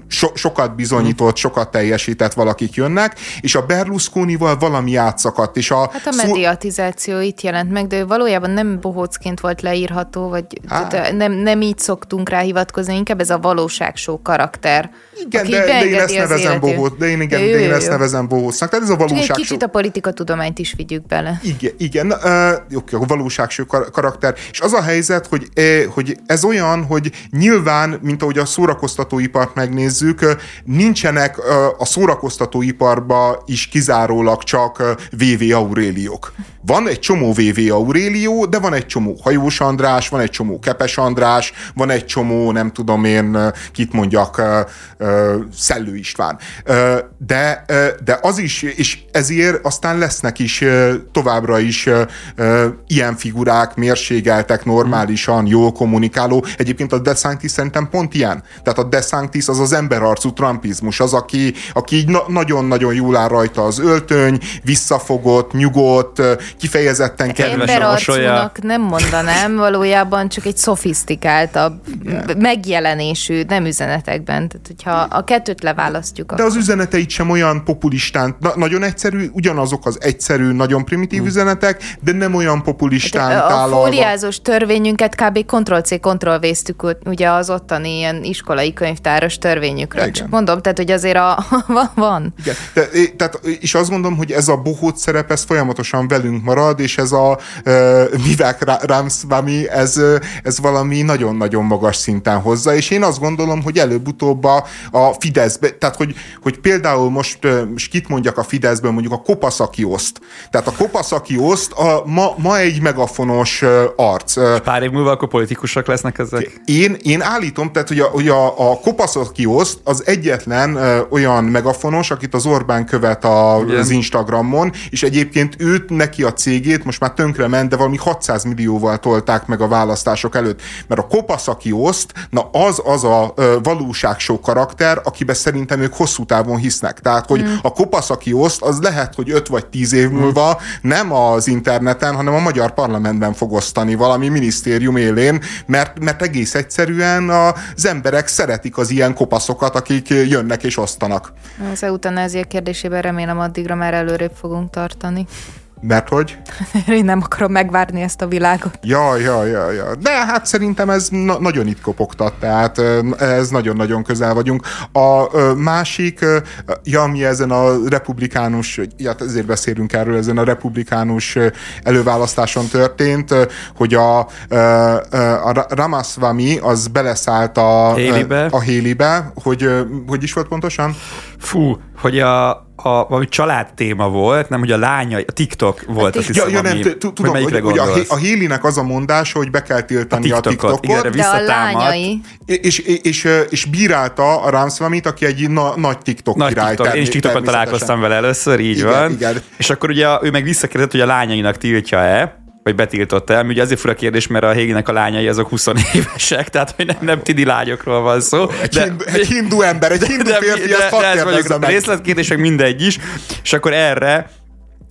so, sokat bizonyított, sokat teljesített valakik jönnek, és a Berlusconival valami átszakadt. És a hát a mediatizáció itt jelent meg, de ő valójában nem bohócként volt leírható, vagy hát. nem, nem így szok szoktunk rá hivatkozni, inkább ez a valóságsó karakter. Igen, de, de, én ezt nevezem bohóc, de én, igen, jó, jó, de én ezt nevezem bohócnak. Tehát ez a valóságsó. Egy kicsit a politikatudományt is vigyük bele. Igen, igen uh, oké, a valóságsó karakter. És az a helyzet, hogy, eh, hogy ez olyan, hogy nyilván, mint ahogy a szórakoztatóipart megnézzük, nincsenek uh, a szórakoztatóiparba is kizárólag csak uh, VV Auréliók. Van egy csomó VV Aurélió, de van egy csomó Hajós András, van egy csomó Kepes András, van egy csomó, nem tudom én, kit mondjak, Szellő István. De, de az is, és ezért aztán lesznek is továbbra is ilyen figurák, mérségeltek, normálisan, jól kommunikáló. Egyébként a DeSantis szerintem pont ilyen. Tehát a DeSantis az az emberarcú trumpizmus, az, aki, aki így na- nagyon-nagyon jól áll rajta az öltöny, visszafogott, nyugodt, kifejezetten kedves a mosolya. nem mondanám, valójában csak egy szofisztikáltabb yeah. megjelenésű, nem üzenetekben. Tehát, hogyha a kettőt leválasztjuk. De akkor. az üzeneteit sem olyan populistán, na, nagyon egyszerű, ugyanazok az egyszerű, nagyon primitív hmm. üzenetek, de nem olyan populistán de A fóliázós törvényünket kb. Ctrl-C, Ctrl-V-ztük ugye az ottani ilyen iskolai könyvtáros törvényükről. Igen. Csak mondom, tehát, hogy azért a, van. Igen. De, tehát, és azt gondolom, hogy ez a bohóc szerep, ez folyamatosan velünk marad, és ez a uh, Vivek Ramswamy, ez, ez valami nagyon-nagyon magas szinten hozza, és én azt gondolom, hogy előbb-utóbb a, a Fideszbe, tehát hogy, hogy például most, most kit mondjak a Fideszből, mondjuk a Kopaszaki oszt. Tehát a Kopaszaki oszt a, ma, ma egy megafonos arc. És pár év múlva akkor politikusok lesznek ezek? Én, én állítom, tehát hogy a, hogy a, a Kopaszaki oszt az egyetlen olyan megafonos, akit az Orbán követ a, az Instagramon, és egyébként őt, neki a cégét most már tönkre ment, de valami 600 millióval tolták meg a választások előtt. Mert a aki oszt, na az az a valóságsó karakter, akiben szerintem ők hosszú távon hisznek. Tehát, hogy mm. a kopasz, aki oszt, az lehet, hogy 5 vagy 10 év múlva nem az interneten, hanem a magyar parlamentben fog osztani valami minisztérium élén, mert, mert egész egyszerűen az emberek szeretik az ilyen kopaszokat, akik jönnek és osztanak. Az eutanázia kérdésében remélem addigra már előrébb fogunk tartani. Mert hogy? Én nem akarom megvárni ezt a világot. Ja, ja, ja, ja. De hát szerintem ez na- nagyon itt kopogtat, tehát ez nagyon-nagyon közel vagyunk. A másik, ja, mi ezen a republikánus, ja, ezért beszélünk erről, ezen a republikánus előválasztáson történt, hogy a, a Ramaswamy az beleszállt a Hélibe, a Hélibe hogy hogy is volt pontosan? Fú, hogy a, a, valami család téma volt, nem, hogy a lánya, a TikTok volt, azt hiszem, ja, nem, tudom, hogy, hogy a, a Hélinek az a mondása, hogy be kell tiltani a TikTokot. A TikTokot igen, de a lányai. És, és, és, és bírálta a Ramslamit, aki egy na, nagy TikTok nagy király. TikTok. Én is TikTokon találkoztam vele először, így igen, van. Igen. És akkor ugye ő meg visszakérdezett, hogy a lányainak tiltja-e, vagy betiltott el. Ugye azért fura kérdés, mert a Héginek a lányai azok 20 évesek, tehát hogy nem, nem tidi lányokról van szó. Egy, de, hindu, egy hindu ember, egy hindu férfi, de, de, de, de, de részletkérdések mindegy is, és akkor erre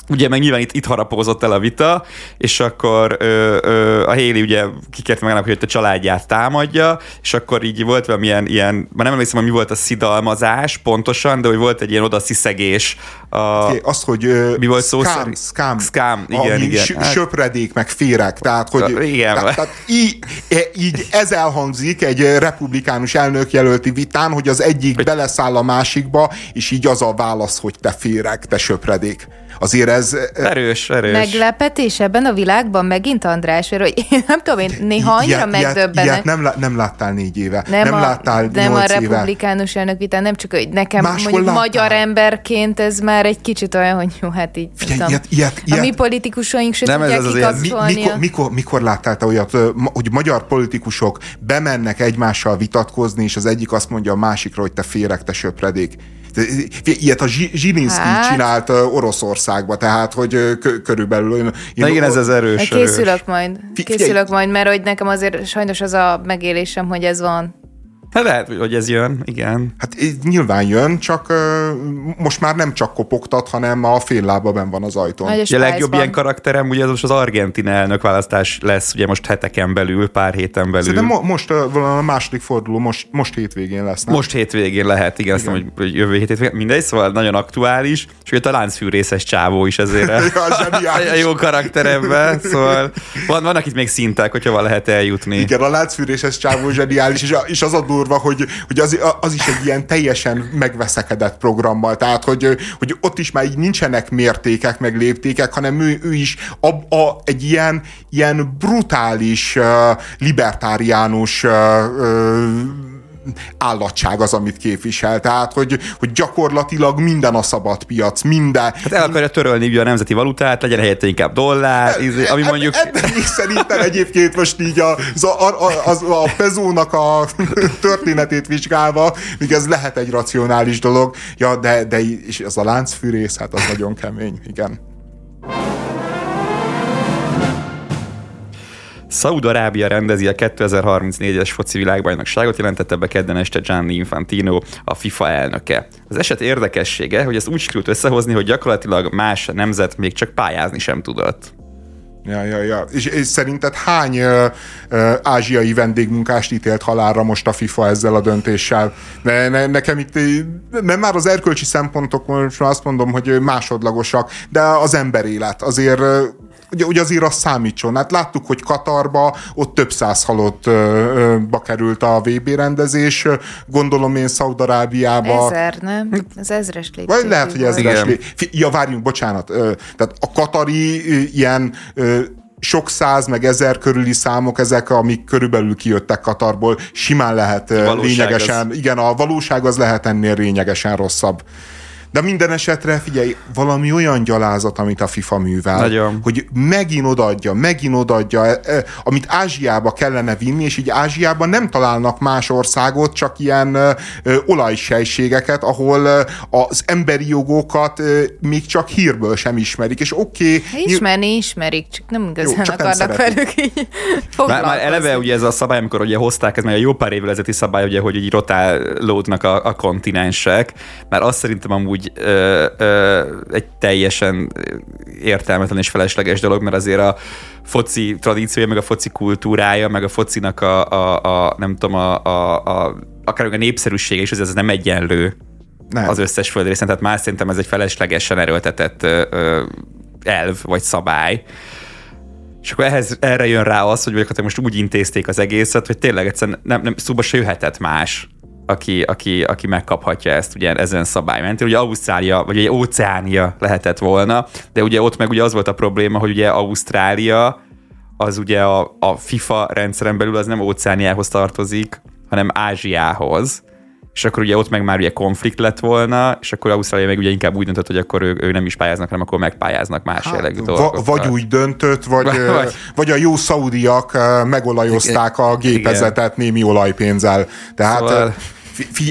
ugye meg nyilván itt, itt harapózott el a vita, és akkor ö, ö, a Héli ugye kikért meg, hogy a családját támadja, és akkor így volt valamilyen ilyen, már nem emlékszem, hogy mi volt a szidalmazás pontosan, de hogy volt egy ilyen odasziszegés. A, azt, hogy ö, mi volt szó scam, scam, scam, igen, igen. Hát, söpredék, meg férek, tehát hogy igen. Tehát, tehát így, e, így ez elhangzik egy republikánus elnök jelölti vitán, hogy az egyik hogy... beleszáll a másikba, és így az a válasz, hogy te férek, te söpredék azért ez... Erős, erős. Meglepetés ebben a világban megint, András, mert hogy én nem tudom, én néha annyira ilyet, megdöbbenek. Ilyet nem, nem láttál négy éve, nem, nem a, láttál Nem a republikánus elnök vitán, nem csak, hogy nekem Máshol mondjuk láttál. magyar emberként ez már egy kicsit olyan, hogy jó, hát így Figyelj, tudom, ilyet, ilyet, ilyet. A mi politikusaink se nem tudják ez az mi, mikor, mikor, mikor láttál te olyat, hogy magyar politikusok bemennek egymással vitatkozni, és az egyik azt mondja a másikra, hogy te férek, te söpredék. Ilyet a Zsilinszki hát. csinált Oroszországba, tehát, hogy körülbelül... Én, Na igen, ez az erős. Készülök erős. majd. Készülök majd, mert hogy nekem azért sajnos az a megélésem, hogy ez van. Hát lehet, hogy ez jön, igen. Hát nyilván jön, csak uh, most már nem csak kopogtat, hanem a fél lába ben van az ajtón. A, a legjobb ilyen karakterem ugye az most az argentin elnök választás lesz, ugye most heteken belül, pár héten belül. Szerintem mo- most uh, a második forduló most, most hétvégén lesz. Nem? Most hétvégén lehet, igen, igen. azt hogy jövő hétvégén, mindegy, szóval nagyon aktuális, és ugye a láncfűrészes csávó is ezért ja, a jó karakteremben, szóval van, vannak itt még szintek, hogyha van lehet eljutni. Igen, a láncfűrészes csávó zseniális, és, a, és az a durva, hogy, hogy az, az is egy ilyen teljesen megveszekedett programmal, tehát hogy, hogy ott is már így nincsenek mértékek, meg léptékek, hanem ő, ő is a, a, egy ilyen, ilyen brutális, uh, libertáriánus uh, uh, állatság az, amit képvisel. Tehát, hogy, hogy gyakorlatilag minden a szabad piac, minden. Hát el akarja törölni a nemzeti valutát, legyen helyette inkább dollár, e, ami mondjuk... Ebben is szerintem egyébként most így a, az, a, az, a pezónak a történetét vizsgálva, még ez lehet egy racionális dolog, ja, de, de és ez a láncfűrész, hát az nagyon kemény, igen. Szaúd-Arábia rendezi a 2034-es foci világbajnokságot, jelentette be kedden este Gianni Infantino, a FIFA elnöke. Az eset érdekessége, hogy ezt úgy sikerült összehozni, hogy gyakorlatilag más nemzet még csak pályázni sem tudott. Ja, ja, ja. És, és szerinted hány ö, ö, ázsiai vendégmunkást ítélt halálra most a FIFA ezzel a döntéssel? Ne, ne, nekem itt, nem már az erkölcsi szempontok, most azt mondom, hogy másodlagosak, de az emberélet azért ugye, ugye azért az számítson. Hát láttuk, hogy Katarba ott több száz halottba került a VB rendezés, gondolom én Szaudarábiába. Ezer, nem? Ez ezres lépték. Vagy lehet, hogy ezres lépték. Ja, várjunk, bocsánat. Tehát a katari ilyen sok száz, meg ezer körüli számok, ezek, amik körülbelül kijöttek Katarból, simán lehet lényegesen, az... igen, a valóság az lehet ennél lényegesen rosszabb. De minden esetre figyelj, valami olyan gyalázat, amit a FIFA művel, Nagyon. hogy megint odaadja, megint odaadja, e, e, amit Ázsiába kellene vinni, és így Ázsiában nem találnak más országot, csak ilyen e, olajsejségeket, ahol az emberi jogokat még csak hírből sem ismerik, és oké... Okay, Ismerni ismerik, csak nem igazán Jó, csak akarnak nem velük így már, már eleve ugye ez a szabály, amikor ugye hozták, ez már a jó pár évvel ezelőtti szabály, ugye, hogy így rotálódnak a, a kontinensek, mert azt szerintem amúgy ö, ö, egy teljesen értelmetlen és felesleges dolog, mert azért a foci tradíciója, meg a foci kultúrája, meg a focinak a, a, a nem tudom, a, a, a akár a népszerűsége is, ez nem egyenlő nem. az összes földrészen, tehát már szerintem ez egy feleslegesen erőltetett ö, elv vagy szabály. És akkor ehhez, erre jön rá az, hogy hát most úgy intézték az egészet, hogy tényleg egyszerűen nem, nem szóba se jöhetett más, aki, aki, aki megkaphatja ezt ugye ezen szabály mentén. Ugye Ausztrália, vagy ugye Óceánia lehetett volna, de ugye ott meg ugye az volt a probléma, hogy ugye Ausztrália az ugye a, a FIFA rendszeren belül az nem Óceániához tartozik, hanem Ázsiához és akkor ugye ott meg már ugye konflikt lett volna, és akkor Ausztrália meg ugye inkább úgy döntött, hogy akkor ő, ő nem is pályáznak, hanem akkor megpályáznak más hát, jellegű dolgokat. Vagy úgy döntött, vagy, vagy, vagy a jó szaudiak megolajozták a gépezetet Igen. némi olajpénzzel. Tehát szóval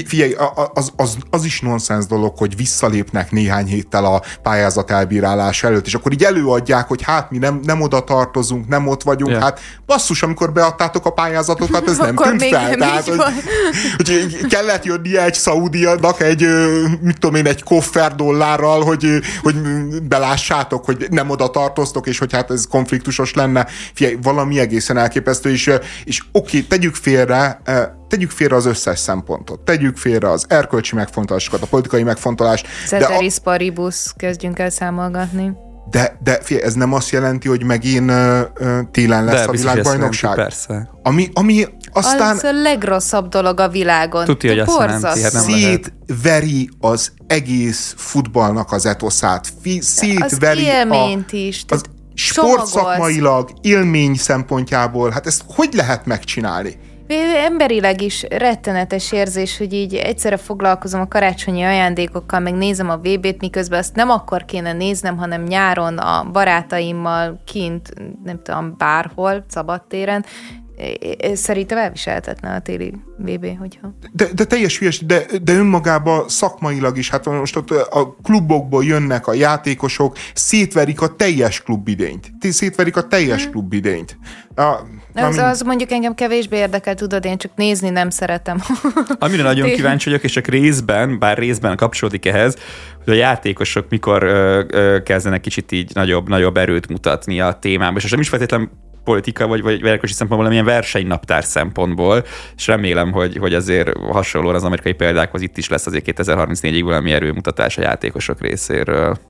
figyelj, az, az, az is nonsens dolog, hogy visszalépnek néhány héttel a pályázat elbírálás előtt, és akkor így előadják, hogy hát mi nem, nem oda tartozunk, nem ott vagyunk, yeah. hát basszus, amikor beadtátok a pályázatokat, ez nem tűnt fel. Nem Tehát, hogy, hogy kellett jönnie egy szaudianak egy, mit tudom én, egy koffer dollárral, hogy, hogy belássátok, hogy nem oda tartoztok, és hogy hát ez konfliktusos lenne. Figyelj, valami egészen elképesztő, és, és oké, tegyük félre, tegyük félre az összes szempontot. Tegyük félre az erkölcsi megfontolásokat, a politikai megfontolást. Ceteris a... paribus, kezdjünk el számolgatni. De, de fél, ez nem azt jelenti, hogy megint uh, télen lesz de, a világbajnokság? persze. Ami, ami aztán... Az a legrosszabb dolog a világon. Tudja, hogy azt hát nem Szétveri az egész futballnak az etoszát. Szétveri az élményt a, is. Az sportszakmailag, élmény szempontjából, hát ezt hogy lehet megcsinálni? Emberileg is rettenetes érzés, hogy így egyszerre foglalkozom a karácsonyi ajándékokkal, meg nézem a VB-t, miközben azt nem akkor kéne néznem, hanem nyáron a barátaimmal kint, nem tudom, bárhol, szabadtéren, Szerintem elviselhetetlen a téli VB, hogyha... De, de teljes hülyes, de, de önmagában szakmailag is, hát most ott a klubokból jönnek a játékosok, szétverik a teljes klubidényt. Szétverik a teljes hmm. klubidényt. A, az, az mondjuk engem kevésbé érdekel, tudod, én csak nézni nem szeretem. Amire nagyon kíváncsi vagyok, és csak részben, bár részben kapcsolódik ehhez, hogy a játékosok mikor ö, ö, kezdenek kicsit így nagyobb, nagyobb erőt mutatni a témában, és nem is feltétlenül politika vagy, vagy verkosi szempontból, hanem ilyen versenynaptár szempontból, és remélem, hogy, hogy azért hasonlóan az amerikai példákhoz itt is lesz azért 2034-ig valami erőmutatás a játékosok részéről.